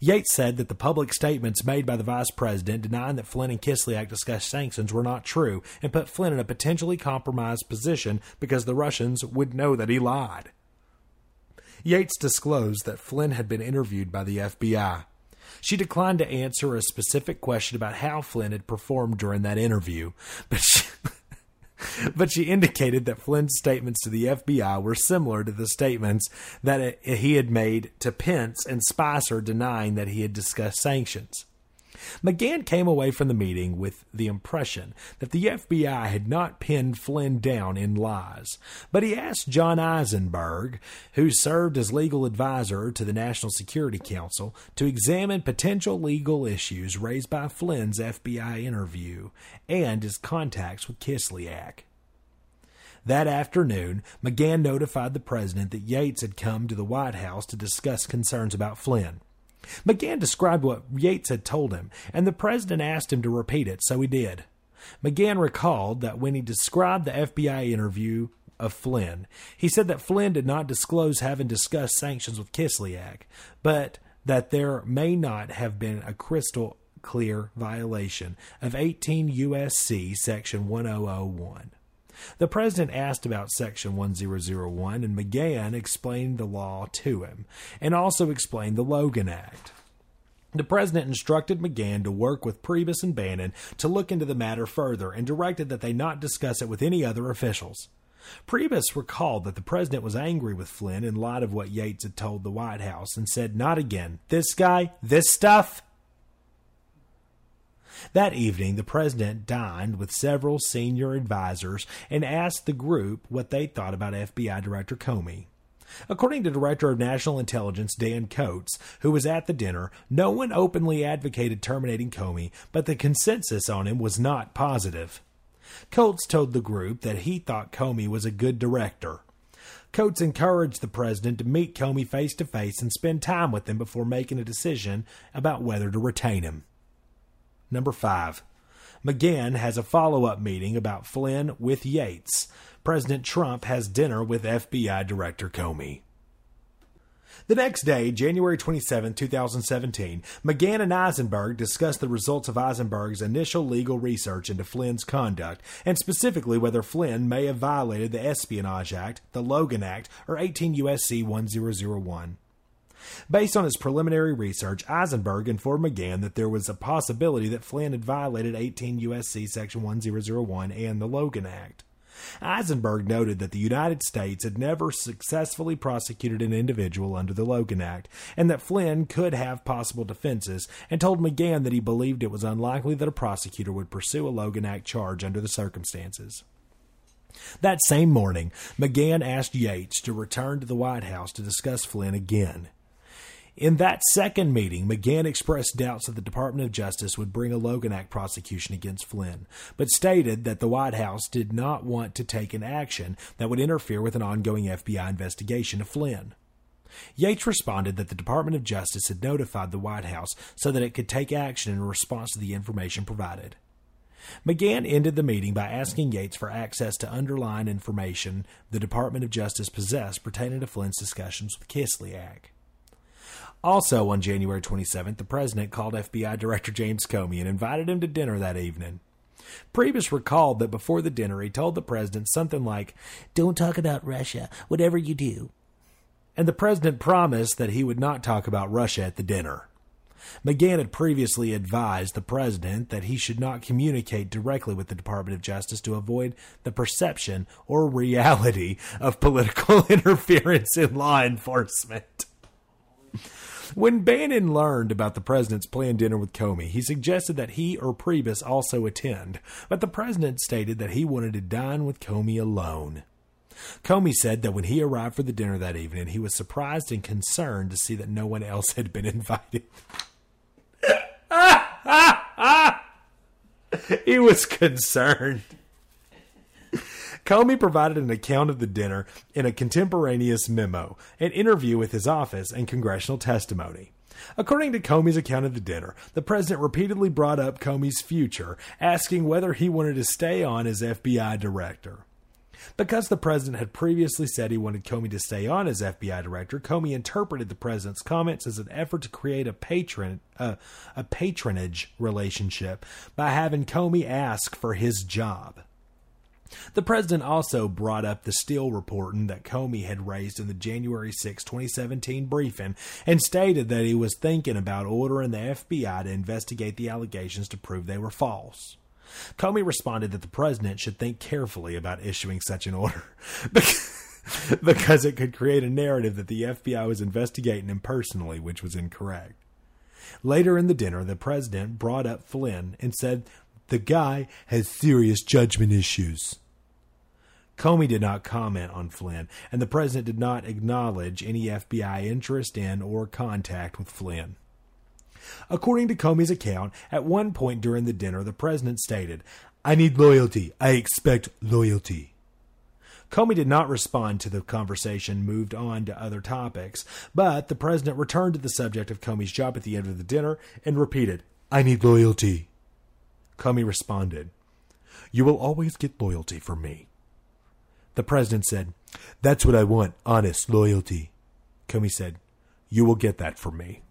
A: Yates said that the public statements made by the vice president denying that Flynn and Kislyak discussed sanctions were not true and put Flynn in a potentially compromised position because the Russians would know that he lied. Yates disclosed that Flynn had been interviewed by the FBI. She declined to answer a specific question about how Flynn had performed during that interview, but she, but she indicated that Flynn's statements to the FBI were similar to the statements that he had made to Pence and Spicer denying that he had discussed sanctions. McGahn came away from the meeting with the impression that the FBI had not pinned Flynn down in lies, but he asked John Eisenberg, who served as legal advisor to the National Security Council, to examine potential legal issues raised by Flynn's FBI interview and his contacts with Kislyak. That afternoon, McGahn notified the president that Yates had come to the White House to discuss concerns about Flynn. McGahn described what Yates had told him, and the president asked him to repeat it, so he did. McGahn recalled that when he described the FBI interview of Flynn, he said that Flynn did not disclose having discussed sanctions with Kislyak, but that there may not have been a crystal clear violation of 18 USC section 1001. The president asked about Section 1001, and McGahn explained the law to him, and also explained the Logan Act. The president instructed McGahn to work with Priebus and Bannon to look into the matter further and directed that they not discuss it with any other officials. Priebus recalled that the president was angry with Flynn in light of what Yates had told the White House and said, Not again. This guy, this stuff. That evening, the president dined with several senior advisors and asked the group what they thought about FBI Director Comey. According to Director of National Intelligence Dan Coats, who was at the dinner, no one openly advocated terminating Comey, but the consensus on him was not positive. Coats told the group that he thought Comey was a good director. Coats encouraged the president to meet Comey face to face and spend time with him before making a decision about whether to retain him. Number five, McGahn has a follow up meeting about Flynn with Yates. President Trump has dinner with FBI Director Comey. The next day, January 27, 2017, McGahn and Eisenberg discussed the results of Eisenberg's initial legal research into Flynn's conduct, and specifically whether Flynn may have violated the Espionage Act, the Logan Act, or 18 U.S.C. 1001. Based on his preliminary research, Eisenberg informed McGahn that there was a possibility that Flynn had violated 18 U.S.C. Section 1001 and the Logan Act. Eisenberg noted that the United States had never successfully prosecuted an individual under the Logan Act, and that Flynn could have possible defenses, and told McGahn that he believed it was unlikely that a prosecutor would pursue a Logan Act charge under the circumstances. That same morning, McGahn asked Yates to return to the White House to discuss Flynn again. In that second meeting, McGahn expressed doubts that the Department of Justice would bring a Logan Act prosecution against Flynn, but stated that the White House did not want to take an action that would interfere with an ongoing FBI investigation of Flynn. Yates responded that the Department of Justice had notified the White House so that it could take action in response to the information provided. McGahn ended the meeting by asking Yates for access to underlying information the Department of Justice possessed pertaining to Flynn's discussions with Kislyak. Also on January 27th, the president called FBI Director James Comey and invited him to dinner that evening. Priebus recalled that before the dinner he told the president something like, Don't talk about Russia, whatever you do. And the president promised that he would not talk about Russia at the dinner. McGahn had previously advised the president that he should not communicate directly with the Department of Justice to avoid the perception or reality of political interference in law enforcement. When Bannon learned about the president's planned dinner with Comey, he suggested that he or Priebus also attend, but the president stated that he wanted to dine with Comey alone. Comey said that when he arrived for the dinner that evening, he was surprised and concerned to see that no one else had been invited. he was concerned. Comey provided an account of the dinner in a contemporaneous memo, an interview with his office, and congressional testimony. According to Comey's account of the dinner, the president repeatedly brought up Comey's future, asking whether he wanted to stay on as FBI director. Because the president had previously said he wanted Comey to stay on as FBI director, Comey interpreted the president's comments as an effort to create a patron uh, a patronage relationship by having Comey ask for his job. The president also brought up the Steele reporting that Comey had raised in the January 6, 2017 briefing and stated that he was thinking about ordering the FBI to investigate the allegations to prove they were false. Comey responded that the president should think carefully about issuing such an order because it could create a narrative that the FBI was investigating him personally, which was incorrect. Later in the dinner, the president brought up Flynn and said the guy has serious judgment issues. Comey did not comment on Flynn, and the president did not acknowledge any FBI interest in or contact with Flynn. According to Comey's account, at one point during the dinner, the president stated, I need loyalty. I expect loyalty. Comey did not respond to the conversation, moved on to other topics, but the president returned to the subject of Comey's job at the end of the dinner and repeated, I need loyalty. Comey responded, You will always get loyalty from me. The president said, That's what I want, honest loyalty. Comey said, You will get that from me.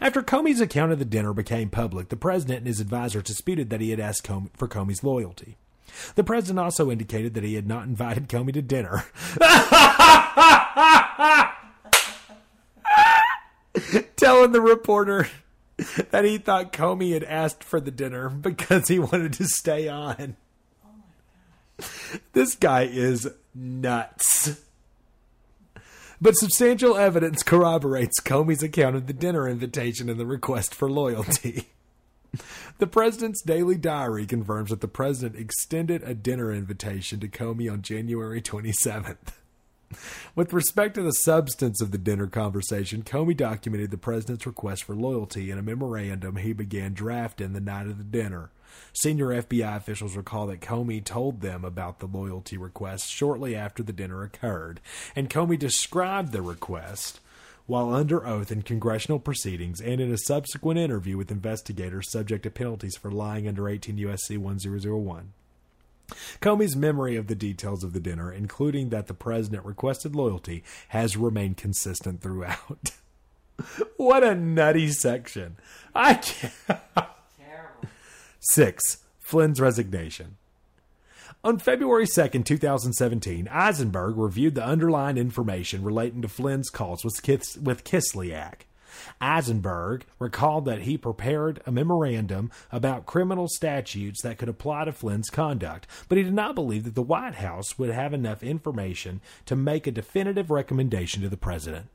A: After Comey's account of the dinner became public, the president and his advisor disputed that he had asked Comey for Comey's loyalty. The president also indicated that he had not invited Comey to dinner. Telling the reporter that he thought Comey had asked for the dinner because he wanted to stay on. This guy is nuts. But substantial evidence corroborates Comey's account of the dinner invitation and the request for loyalty. The president's daily diary confirms that the president extended a dinner invitation to Comey on January 27th. With respect to the substance of the dinner conversation, Comey documented the president's request for loyalty in a memorandum he began drafting the night of the dinner. Senior FBI officials recall that Comey told them about the loyalty request shortly after the dinner occurred, and Comey described the request while under oath in congressional proceedings and in a subsequent interview with investigators subject to penalties for lying under 18 U.S.C. 1001. Comey's memory of the details of the dinner, including that the president requested loyalty, has remained consistent throughout. what a nutty section. I can't.
B: Terrible.
A: Six, Flynn's resignation. On February 2nd, 2017, Eisenberg reviewed the underlying information relating to Flynn's calls with, Kis- with Kislyak. Eisenberg recalled that he prepared a memorandum about criminal statutes that could apply to Flynn's conduct, but he did not believe that the White House would have enough information to make a definitive recommendation to the president.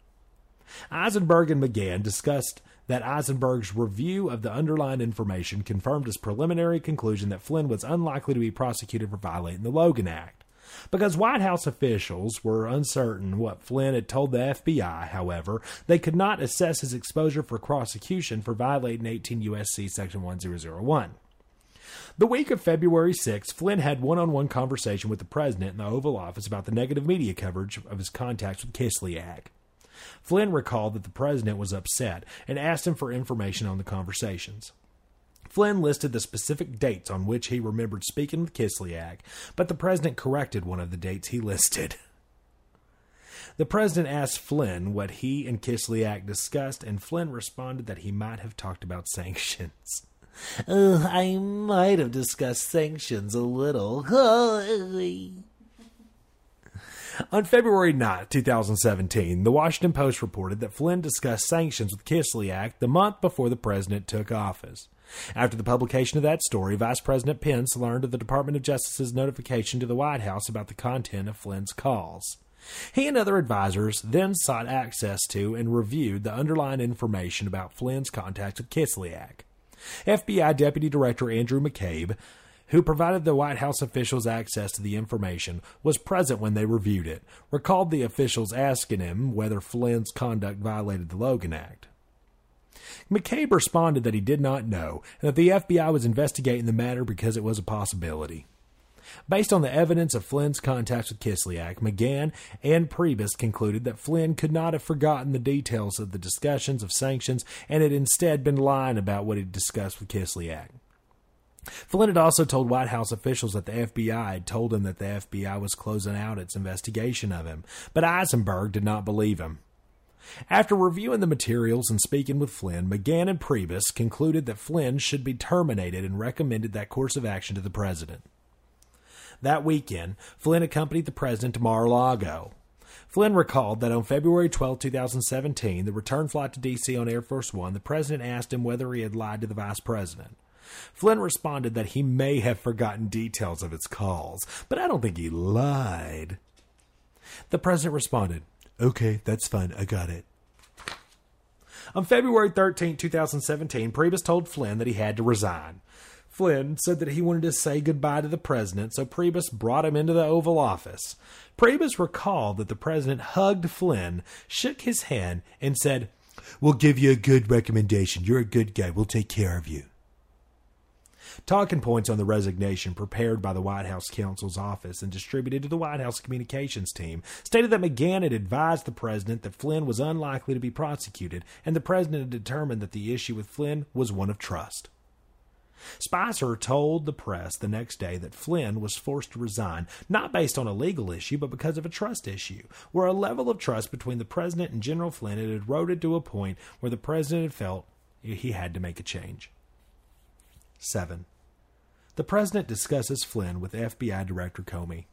A: Eisenberg and McGahn discussed that Eisenberg's review of the underlying information confirmed his preliminary conclusion that Flynn was unlikely to be prosecuted for violating the Logan Act. Because White House officials were uncertain what Flynn had told the FBI, however, they could not assess his exposure for prosecution for violating 18 U.S.C. Section 1001. The week of February 6, Flynn had one on one conversation with the president in the Oval Office about the negative media coverage of his contacts with Kislyak. Flynn recalled that the president was upset and asked him for information on the conversations. Flynn listed the specific dates on which he remembered speaking with Kislyak, but the president corrected one of the dates he listed. The president asked Flynn what he and Kislyak discussed, and Flynn responded that he might have talked about sanctions. Uh, I might have discussed sanctions a little. On February 9, 2017, the Washington Post reported that Flynn discussed sanctions with Kislyak the month before the president took office. After the publication of that story, Vice President Pence learned of the Department of Justice's notification to the White House about the content of Flynn's calls. He and other advisors then sought access to and reviewed the underlying information about Flynn's contacts with Kislyak. FBI Deputy Director Andrew McCabe, who provided the White House officials access to the information, was present when they reviewed it, recalled the officials asking him whether Flynn's conduct violated the Logan Act. McCabe responded that he did not know and that the FBI was investigating the matter because it was a possibility. Based on the evidence of Flynn's contacts with Kislyak, McGahn and Priebus concluded that Flynn could not have forgotten the details of the discussions of sanctions and had instead been lying about what he'd discussed with Kislyak. Flynn had also told White House officials that the FBI had told him that the FBI was closing out its investigation of him, but Eisenberg did not believe him. After reviewing the materials and speaking with Flynn, McGahn and Priebus concluded that Flynn should be terminated and recommended that course of action to the president. That weekend, Flynn accompanied the president to Mar a Lago. Flynn recalled that on February 12, 2017, the return flight to D.C. on Air Force One, the president asked him whether he had lied to the vice president. Flynn responded that he may have forgotten details of its calls, but I don't think he lied. The president responded, Okay, that's fine, I got it. On February 13, 2017, Priebus told Flynn that he had to resign. Flynn said that he wanted to say goodbye to the president, so Priebus brought him into the Oval Office. Priebus recalled that the president hugged Flynn, shook his hand, and said, We'll give you a good recommendation. You're a good guy. We'll take care of you. Talking points on the resignation prepared by the White House counsel's office and distributed to the White House communications team stated that McGahn had advised the president that Flynn was unlikely to be prosecuted, and the president had determined that the issue with Flynn was one of trust. Spicer told the press the next day that Flynn was forced to resign, not based on a legal issue, but because of a trust issue, where a level of trust between the president and General Flynn had eroded to a point where the president felt he had to make a change. 7. The president discusses Flynn with FBI Director Comey.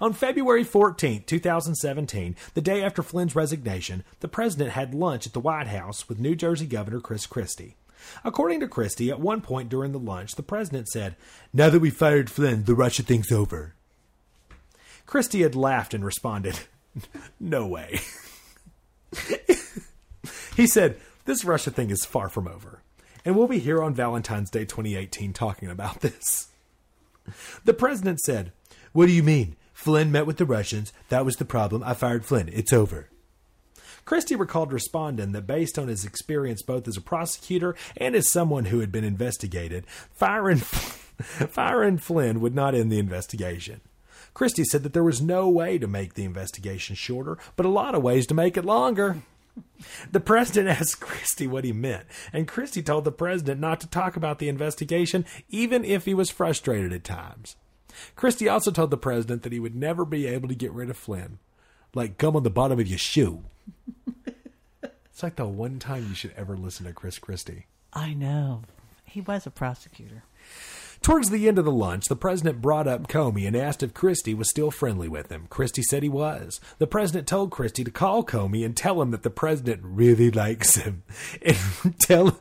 A: On February 14, 2017, the day after Flynn's resignation, the president had lunch at the White House with New Jersey Governor Chris Christie. According to Christie, at one point during the lunch, the president said, Now that we fired Flynn, the Russia thing's over. Christie had laughed and responded, No way. he said, This Russia thing is far from over. And we'll be here on Valentine's Day 2018 talking about this. The president said, What do you mean? Flynn met with the Russians. That was the problem. I fired Flynn. It's over. Christie recalled responding that based on his experience both as a prosecutor and as someone who had been investigated, firing, firing Flynn would not end the investigation. Christie said that there was no way to make the investigation shorter, but a lot of ways to make it longer. The president asked Christie what he meant, and Christie told the president not to talk about the investigation, even if he was frustrated at times. Christie also told the president that he would never be able to get rid of Flynn, like gum on the bottom of your shoe. it's like the one time you should ever listen to Chris Christie.
B: I know. He was a prosecutor.
A: Towards the end of the lunch, the president brought up Comey and asked if Christie was still friendly with him. Christie said he was. The president told Christie to call Comey and tell him that the president really likes him. And tell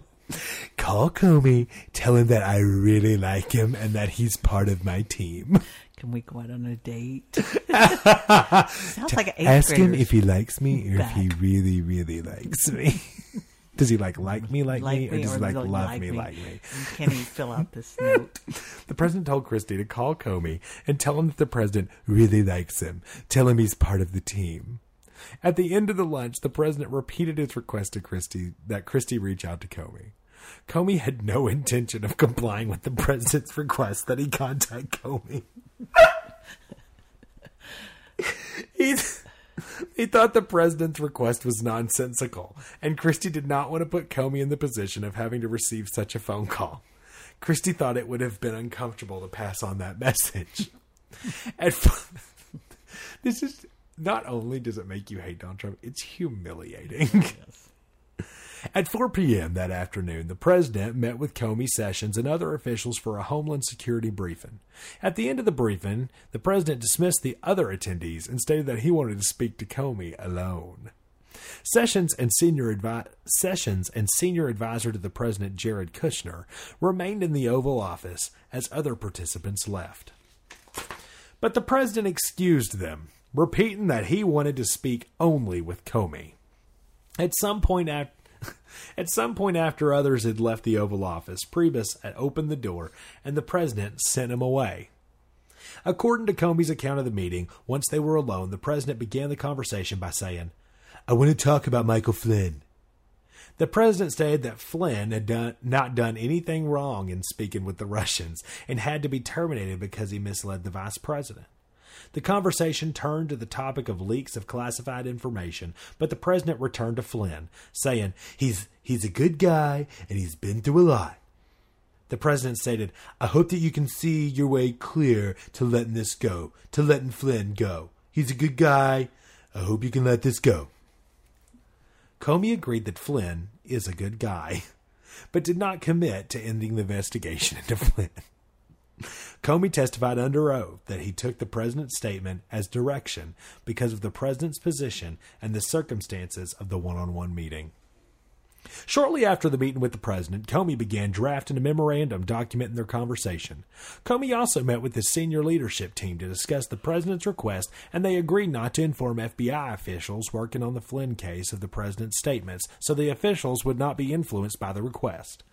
A: call Comey, tell him that I really like him and that he's part of my team.
B: Can we go out on a date? Sounds like an eighth
A: Ask him if he likes me or
B: back.
A: if he really, really likes me. does he like like me like, me, or does he like love
B: like
A: me
B: me.
A: like me?
B: Can he fill out this note?
A: The president told Christie to call Comey and tell him that the president really likes him. Tell him he's part of the team. At the end of the lunch, the president repeated his request to Christie that Christie reach out to Comey. Comey had no intention of complying with the president's request that he contact Comey. he, he thought the president's request was nonsensical, and Christie did not want to put Comey in the position of having to receive such a phone call. Christie thought it would have been uncomfortable to pass on that message. F- this is not only does it make you hate Donald Trump, it's humiliating. At 4 p.m. that afternoon, the president met with Comey, Sessions, and other officials for a Homeland Security briefing. At the end of the briefing, the president dismissed the other attendees and stated that he wanted to speak to Comey alone. Sessions and senior advi- Sessions and senior advisor to the president Jared Kushner remained in the Oval Office as other participants left. But the president excused them, repeating that he wanted to speak only with Comey. At some point at, at some point after others had left the Oval Office, Priebus had opened the door and the president sent him away. According to Comey's account of the meeting, once they were alone, the president began the conversation by saying, I want to talk about Michael Flynn. The president stated that Flynn had done, not done anything wrong in speaking with the Russians and had to be terminated because he misled the vice president. The conversation turned to the topic of leaks of classified information, but the president returned to Flynn, saying, He's, he's a good guy and he's been through a lot. The president stated, I hope that you can see your way clear to letting this go, to letting Flynn go. He's a good guy. I hope you can let this go. Comey agreed that Flynn is a good guy, but did not commit to ending the investigation into Flynn. Comey testified under oath that he took the president's statement as direction because of the president's position and the circumstances of the one on one meeting. Shortly after the meeting with the president, Comey began drafting a memorandum documenting their conversation. Comey also met with his senior leadership team to discuss the president's request, and they agreed not to inform FBI officials working on the Flynn case of the president's statements, so the officials would not be influenced by the request.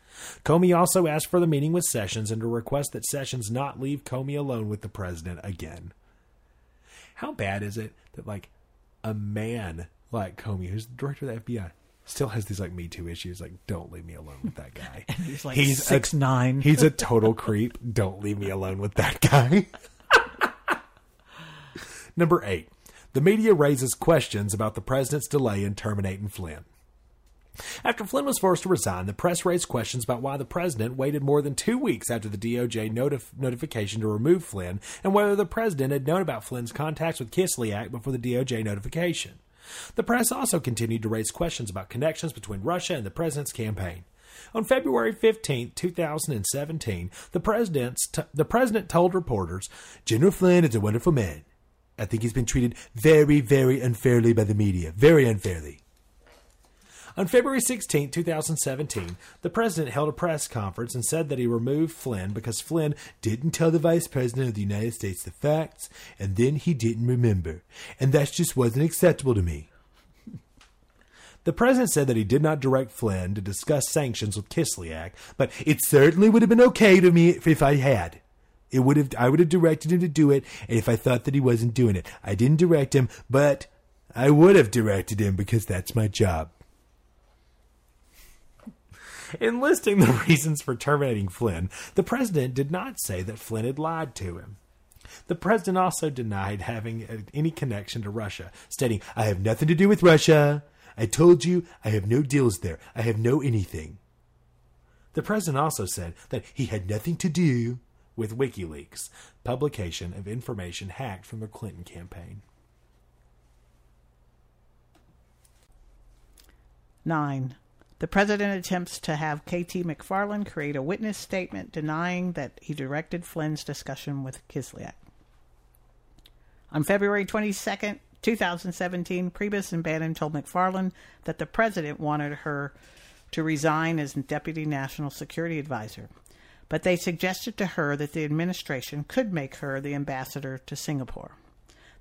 A: Comey also asked for the meeting with Sessions and to request that Sessions not leave Comey alone with the president again. How bad is it that, like, a man like Comey, who's the director of the FBI, still has these like Me Too issues. Like, don't leave me alone with that guy.
B: he's like six
A: a,
B: nine.
A: He's a total creep. Don't leave me alone with that guy. Number eight, the media raises questions about the president's delay in terminating Flynn. After Flynn was forced to resign, the press raised questions about why the president waited more than two weeks after the DOJ notif- notification to remove Flynn and whether the president had known about Flynn's contacts with Kislyak before the DOJ notification. The press also continued to raise questions about connections between Russia and the president's campaign. On February 15, 2017, the, president's t- the president told reporters, General Flynn is a wonderful man. I think he's been treated very, very unfairly by the media. Very unfairly. On February 16, 2017, the president held a press conference and said that he removed Flynn because Flynn didn't tell the vice president of the United States the facts, and then he didn't remember. And that just wasn't acceptable to me. The president said that he did not direct Flynn to discuss sanctions with Kislyak, but it certainly would have been okay to me if, if I had. It would have I would have directed him to do it, if I thought that he wasn't doing it. I didn't direct him, but I would have directed him because that's my job. In listing the reasons for terminating Flynn, the president did not say that Flynn had lied to him. The president also denied having any connection to Russia, stating, I have nothing to do with Russia. I told you I have no deals there. I have no anything. The president also said that he had nothing to do with WikiLeaks, publication of information hacked from the Clinton campaign.
B: 9. The president attempts to have KT McFarland create a witness statement denying that he directed Flynn's discussion with Kislyak. On February 22nd, 2017, Priebus and Bannon told McFarland that the president wanted her to resign as Deputy National Security Advisor, but they suggested to her that the administration could make her the ambassador to Singapore.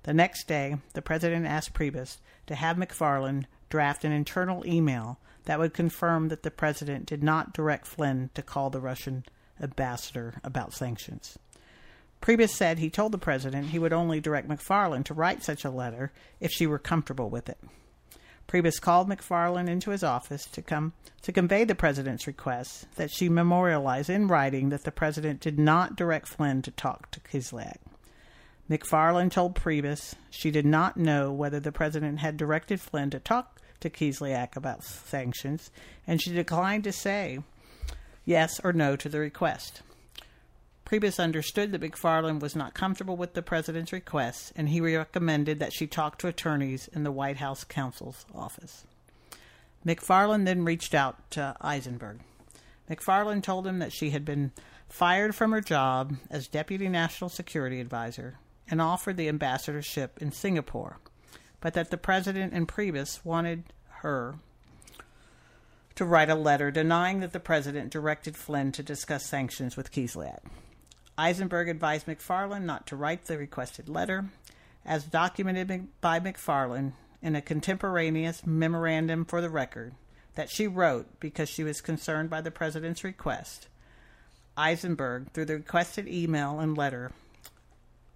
B: The next day, the president asked Priebus to have McFarland draft an internal email that would confirm that the president did not direct Flynn to call the Russian ambassador about sanctions. Priebus said he told the president he would only direct McFarland to write such a letter if she were comfortable with it. Priebus called McFarland into his office to come to convey the president's request that she memorialize in writing that the president did not direct Flynn to talk to Kislyak. McFarland told Priebus she did not know whether the president had directed Flynn to talk to Kislyak about sanctions, and she declined to say yes or no to the request. Priebus understood that McFarland was not comfortable with the president's request, and he recommended that she talk to attorneys in the White House counsel's office. McFarland then reached out to Eisenberg. McFarland told him that she had been fired from her job as Deputy National Security Advisor and offered the ambassadorship in Singapore, but that the President and Priebus wanted her to write a letter denying that the President directed Flynn to discuss sanctions with Kislyak. Eisenberg advised McFarland not to write the requested letter, as documented by McFarland in a contemporaneous memorandum for the record that she wrote because she was concerned by the President's request. Eisenberg, through the requested email and letter,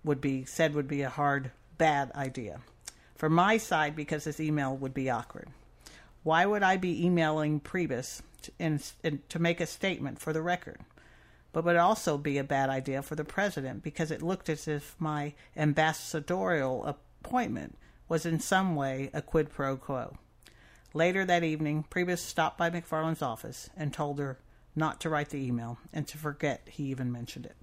B: would be said would be a hard, bad idea. For my side, because this email would be awkward. Why would I be emailing Priebus to, in, in, to make a statement for the record? But would also be a bad idea for the president because it looked as if my ambassadorial appointment was in some way a quid pro quo. Later that evening, Priebus stopped by McFarland's office and told her not to write the email and to forget he even mentioned it.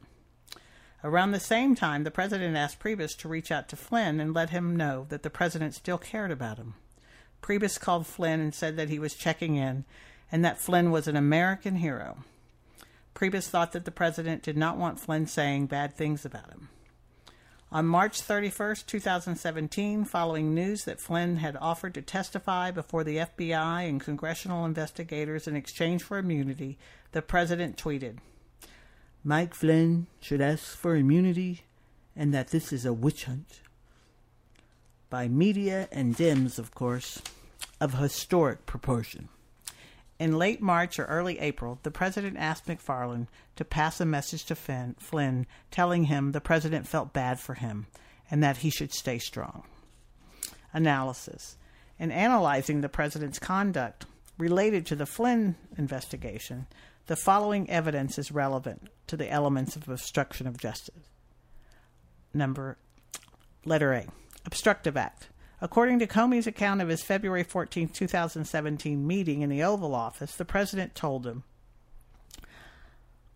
B: Around the same time, the president asked Priebus to reach out to Flynn and let him know that the president still cared about him. Priebus called Flynn and said that he was checking in and that Flynn was an American hero. Priebus thought that the president did not want Flynn saying bad things about him. On March 31, 2017, following news that Flynn had offered to testify before the FBI and congressional investigators in exchange for immunity, the president tweeted Mike Flynn should ask for immunity and that this is a witch hunt. By media and Dems, of course, of historic proportion. In late March or early April, the president asked McFarland to pass a message to Finn, Flynn telling him the president felt bad for him and that he should stay strong. Analysis. In analyzing the president's conduct related to the Flynn investigation, the following evidence is relevant to the elements of obstruction of justice. Number letter A. Obstructive act. According to Comey's account of his February 14, 2017 meeting in the Oval Office, the president told him,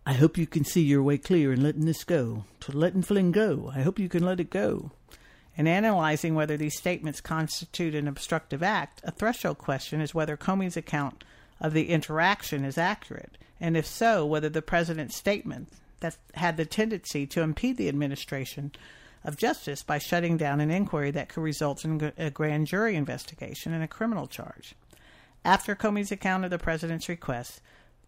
B: I hope you can see your way clear in letting this go. To letting Flynn go. I hope you can let it go. In analyzing whether these statements constitute an obstructive act, a threshold question is whether Comey's account of the interaction is accurate, and if so, whether the president's statement that had the tendency to impede the administration of justice by shutting down an inquiry that could result in a grand jury investigation and a criminal charge. After Comey's account of the president's request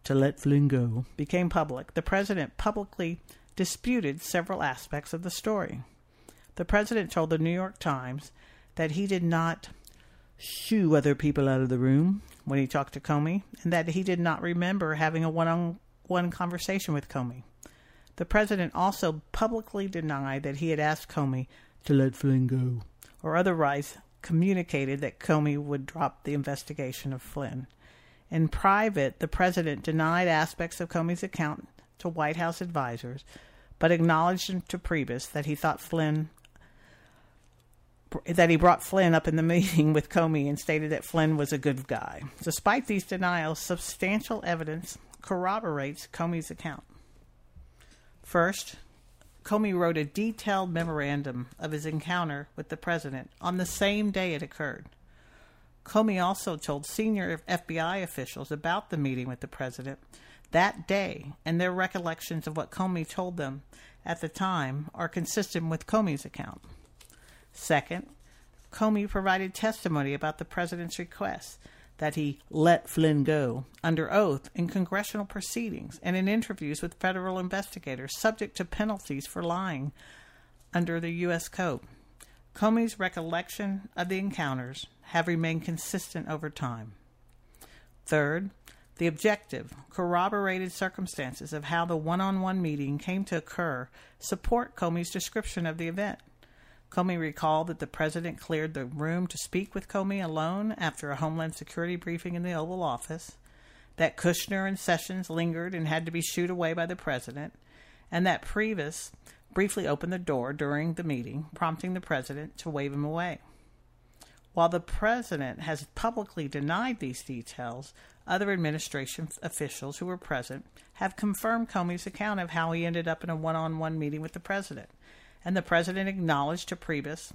B: to let Flynn go became public, the president publicly disputed several aspects of the story. The president told the New York Times that he did not shoo other people out of the room when he talked to Comey, and that he did not remember having a one on one conversation with Comey. The president also publicly denied that he had asked Comey to let Flynn go, or otherwise communicated that Comey would drop the investigation of Flynn. In private, the president denied aspects of Comey's account to White House advisors, but acknowledged to Priebus that he thought Flynn that he brought Flynn up in the meeting with Comey and stated that Flynn was a good guy. Despite these denials, substantial evidence corroborates Comey's account. First, Comey wrote a detailed memorandum of his encounter with the president on the same day it occurred. Comey also told senior FBI officials about the meeting with the president that day, and their recollections of what Comey told them at the time are consistent with Comey's account. Second, Comey provided testimony about the president's request that he let Flynn go under oath in congressional proceedings and in interviews with federal investigators subject to penalties for lying under the U.S. Code. Comey's recollection of the encounters have remained consistent over time. Third, the objective, corroborated circumstances of how the one on one meeting came to occur support Comey's description of the event. Comey recalled that the president cleared the room to speak with Comey alone after a Homeland Security briefing in the Oval Office, that Kushner and Sessions lingered and had to be shooed away by the president, and that Priebus briefly opened the door during the meeting, prompting the president to wave him away. While the president has publicly denied these details, other administration officials who were present have confirmed Comey's account of how he ended up in a one on one meeting with the president and the president acknowledged to Priebus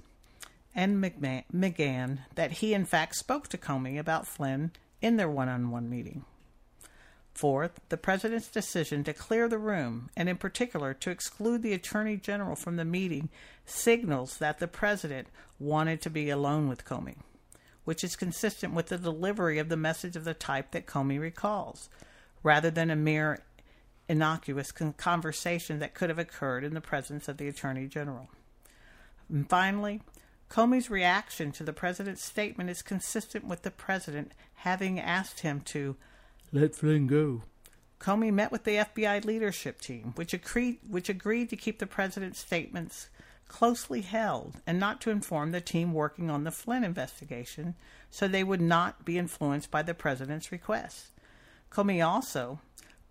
B: and McGahn that he in fact spoke to Comey about Flynn in their one on one meeting. Fourth, the President's decision to clear the room, and in particular to exclude the Attorney General from the meeting, signals that the President wanted to be alone with Comey, which is consistent with the delivery of the message of the type that Comey recalls, rather than a mere innocuous conversation that could have occurred in the presence of the Attorney General. And finally, Comey's reaction to the President's statement is consistent with the President having asked him to
C: let Flynn go.
B: Comey met with the FBI leadership team, which agreed, which agreed to keep the president's statements closely held and not to inform the team working on the Flynn investigation so they would not be influenced by the president's request. Comey also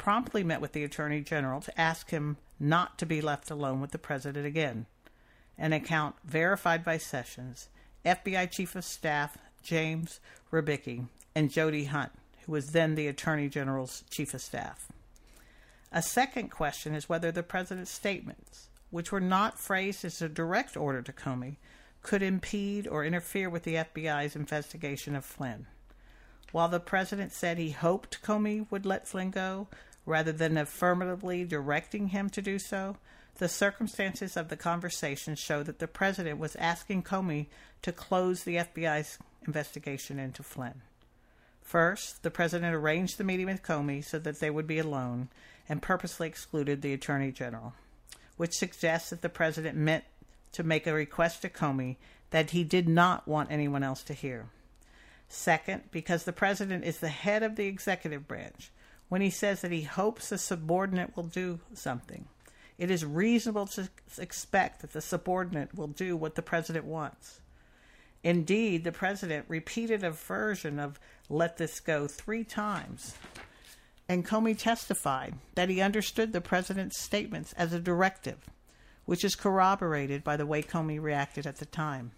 B: promptly met with the attorney general to ask him not to be left alone with the president again. An account verified by Sessions, FBI Chief of Staff James Rybicki, and Jody Hunt who was then the Attorney General's Chief of Staff. A second question is whether the President's statements, which were not phrased as a direct order to Comey, could impede or interfere with the FBI's investigation of Flynn. While the President said he hoped Comey would let Flynn go, rather than affirmatively directing him to do so, the circumstances of the conversation show that the President was asking Comey to close the FBI's investigation into Flynn. First, the president arranged the meeting with Comey so that they would be alone and purposely excluded the attorney general, which suggests that the president meant to make a request to Comey that he did not want anyone else to hear. Second, because the president is the head of the executive branch, when he says that he hopes a subordinate will do something, it is reasonable to expect that the subordinate will do what the president wants. Indeed, the president repeated a version of let this go three times. And Comey testified that he understood the president's statements as a directive, which is corroborated by the way Comey reacted at the time.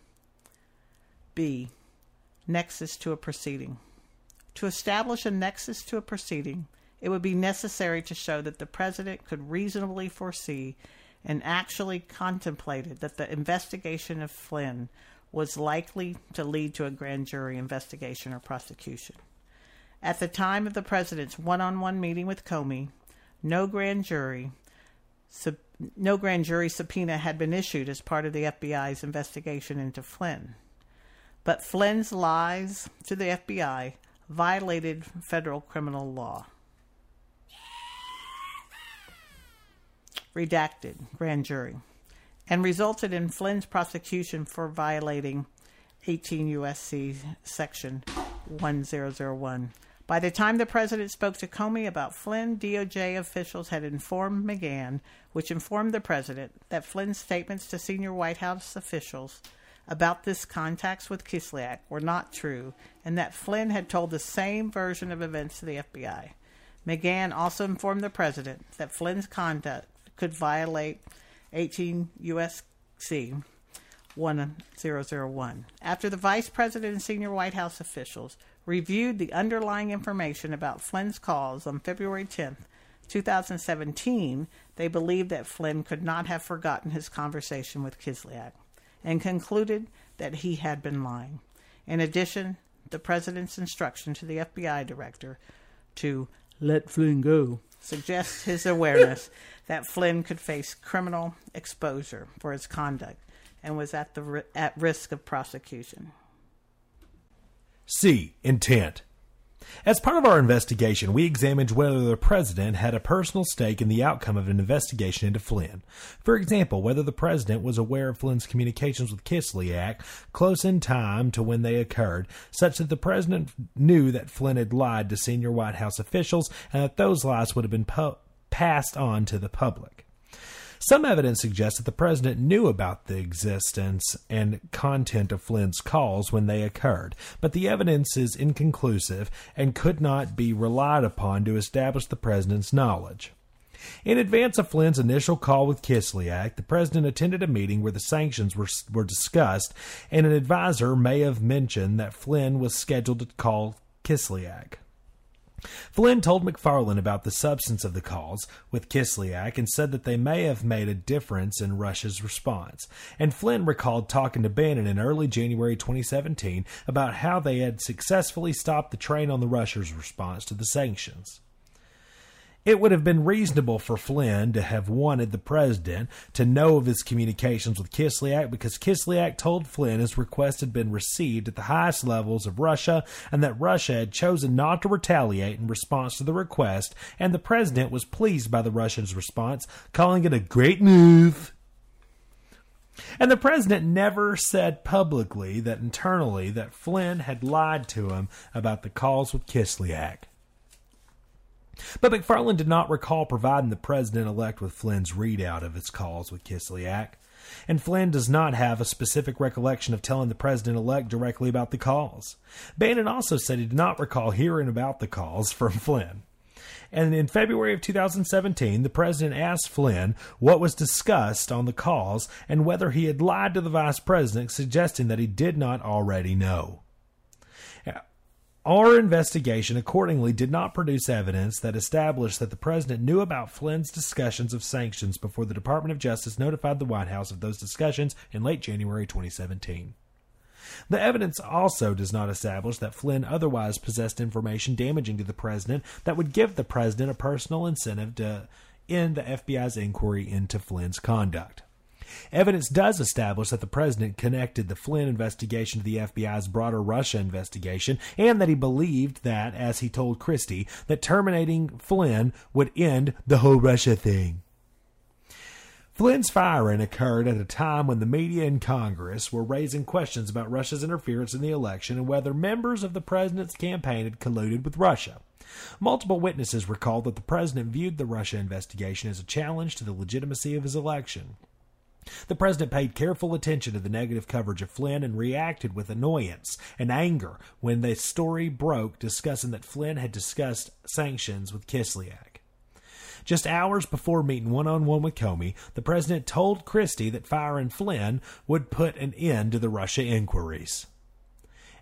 B: B. Nexus to a proceeding. To establish a nexus to a proceeding, it would be necessary to show that the president could reasonably foresee and actually contemplated that the investigation of Flynn was likely to lead to a grand jury investigation or prosecution. At the time of the president's one-on-one meeting with Comey, no grand jury sub, no grand jury subpoena had been issued as part of the FBI's investigation into Flynn. But Flynn's lies to the FBI violated federal criminal law. Redacted grand jury and resulted in Flynn's prosecution for violating 18 U.S.C. Section 1001. By the time the president spoke to Comey about Flynn, DOJ officials had informed McGahn, which informed the president, that Flynn's statements to senior White House officials about this contacts with Kislyak were not true, and that Flynn had told the same version of events to the FBI. McGahn also informed the president that Flynn's conduct could violate 18 USC 1001. After the vice president and senior White House officials reviewed the underlying information about Flynn's calls on February 10, 2017, they believed that Flynn could not have forgotten his conversation with Kislyak and concluded that he had been lying. In addition, the president's instruction to the FBI director to
C: let Flynn go
B: suggests his awareness that Flynn could face criminal exposure for his conduct and was at the at risk of prosecution.
A: C. Intent. As part of our investigation, we examined whether the president had a personal stake in the outcome of an investigation into Flynn. For example, whether the president was aware of Flynn's communications with Kislyak close in time to when they occurred, such that the president knew that Flynn had lied to senior White House officials and that those lies would have been po- passed on to the public. Some evidence suggests that the president knew about the existence and content of Flynn's calls when they occurred, but the evidence is inconclusive and could not be relied upon to establish the president's knowledge. In advance of Flynn's initial call with Kislyak, the president attended a meeting where the sanctions were, were discussed, and an advisor may have mentioned that Flynn was scheduled to call Kislyak. Flynn told McFarland about the substance of the calls with Kislyak and said that they may have made a difference in Russia's response. And Flynn recalled talking to Bannon in early January 2017 about how they had successfully stopped the train on the Russia's response to the sanctions. It would have been reasonable for Flynn to have wanted the president to know of his communications with Kislyak because Kislyak told Flynn his request had been received at the highest levels of Russia and that Russia had chosen not to retaliate in response to the request, and the president was pleased by the Russians' response, calling it a great move. And the president never said publicly that internally that Flynn had lied to him about the calls with Kislyak. But McFarland did not recall providing the president elect with Flynn's readout of his calls with Kislyak, and Flynn does not have a specific recollection of telling the president elect directly about the calls. Bannon also said he did not recall hearing about the calls from Flynn. And in February of 2017, the president asked Flynn what was discussed on the calls and whether he had lied to the vice president, suggesting that he did not already know. Our investigation accordingly did not produce evidence that established that the president knew about Flynn's discussions of sanctions before the Department of Justice notified the White House of those discussions in late January 2017. The evidence also does not establish that Flynn otherwise possessed information damaging to the president that would give the president a personal incentive to end the FBI's inquiry into Flynn's conduct. Evidence does establish that the president connected the Flynn investigation to the FBI's broader Russia investigation, and that he believed that, as he told Christie, that terminating Flynn would end the whole Russia thing. Flynn's firing occurred at a time when the media and Congress were raising questions about Russia's interference in the election and whether members of the president's campaign had colluded with Russia. Multiple witnesses recalled that the president viewed the Russia investigation as a challenge to the legitimacy of his election. The president paid careful attention to the negative coverage of Flynn and reacted with annoyance and anger when the story broke discussing that Flynn had discussed sanctions with Kislyak. Just hours before meeting one on one with Comey, the president told Christie that firing Flynn would put an end to the Russia inquiries.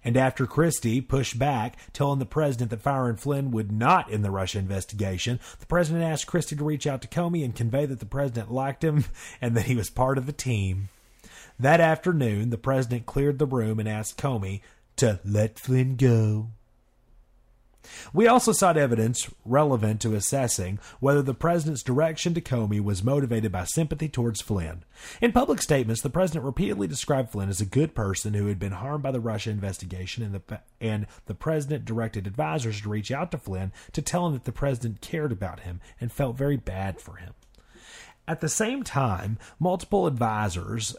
A: And after Christie pushed back, telling the president that firing Flynn would not end the Russia investigation, the president asked Christie to reach out to Comey and convey that the president liked him and that he was part of the team. That afternoon, the president cleared the room and asked Comey to let Flynn go. We also sought evidence relevant to assessing whether the president's direction to Comey was motivated by sympathy towards Flynn. In public statements, the president repeatedly described Flynn as a good person who had been harmed by the Russia investigation, and the, and the president directed advisors to reach out to Flynn to tell him that the president cared about him and felt very bad for him. At the same time, multiple advisors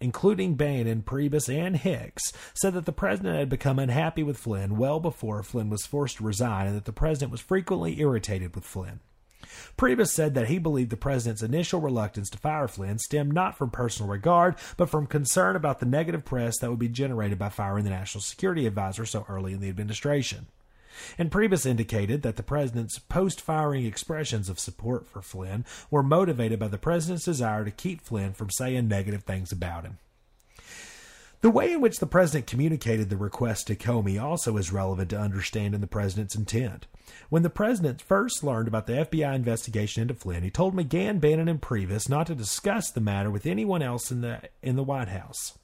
A: including Bannon Priebus, and Hicks, said that the president had become unhappy with Flynn well before Flynn was forced to resign and that the president was frequently irritated with Flynn. Priebus said that he believed the president's initial reluctance to fire Flynn stemmed not from personal regard, but from concern about the negative press that would be generated by firing the national security advisor so early in the administration and Priebus indicated that the president's post firing expressions of support for Flynn were motivated by the president's desire to keep Flynn from saying negative things about him. The way in which the president communicated the request to Comey also is relevant to understanding the president's intent. When the president first learned about the FBI investigation into Flynn, he told McGahn, Bannon, and Priebus not to discuss the matter with anyone else in the in the White House.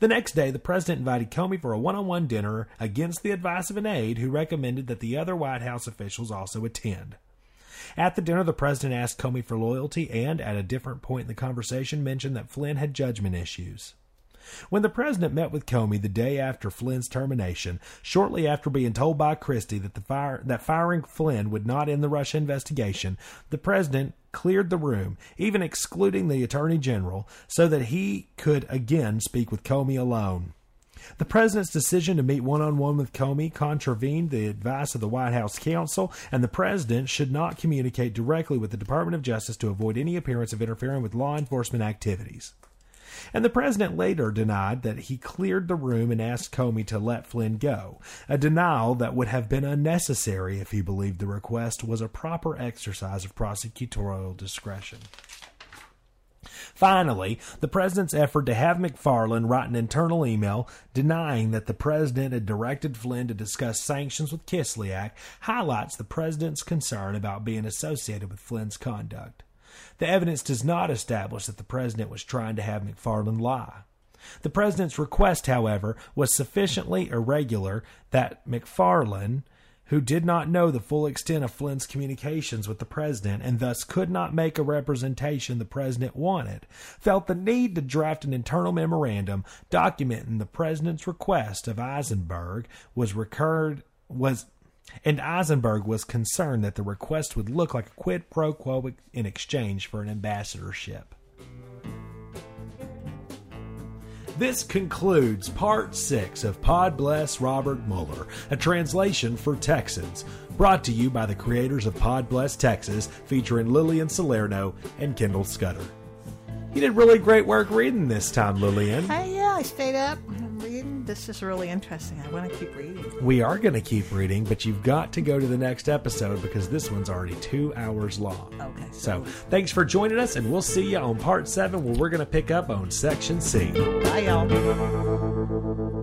A: The next day, the president invited Comey for a one on one dinner against the advice of an aide who recommended that the other White House officials also attend. At the dinner, the president asked Comey for loyalty and, at a different point in the conversation, mentioned that Flynn had judgment issues. When the president met with Comey the day after Flynn's termination, shortly after being told by Christie that the fire that firing Flynn would not end the Russia investigation, the president cleared the room, even excluding the attorney general, so that he could again speak with Comey alone. The president's decision to meet one on one with Comey contravened the advice of the White House counsel, and the president should not communicate directly with the Department of Justice to avoid any appearance of interfering with law enforcement activities. And the president later denied that he cleared the room and asked Comey to let Flynn go, a denial that would have been unnecessary if he believed the request was a proper exercise of prosecutorial discretion. Finally, the president's effort to have McFarland write an internal email denying that the president had directed Flynn to discuss sanctions with Kislyak highlights the president's concern about being associated with Flynn's conduct. The evidence does not establish that the president was trying to have McFarland lie. The president's request, however, was sufficiently irregular that McFarland, who did not know the full extent of Flynn's communications with the president and thus could not make a representation the president wanted, felt the need to draft an internal memorandum documenting the president's request of Eisenberg was recurred was and Eisenberg was concerned that the request would look like a quid pro quo in exchange for an ambassadorship. This concludes part six of Pod Bless Robert Mueller, a translation for Texans, brought to you by the creators of Pod Bless Texas, featuring Lillian Salerno and Kendall Scudder. You did really great work reading this time, Lillian.
B: Hey, yeah, I stayed up reading. This is really interesting. I want to keep reading.
A: We are going to keep reading, but you've got to go to the next episode because this one's already two hours long.
B: Okay.
A: So thanks for joining us, and we'll see you on part seven where we're going to pick up on section C.
B: Bye, y'all.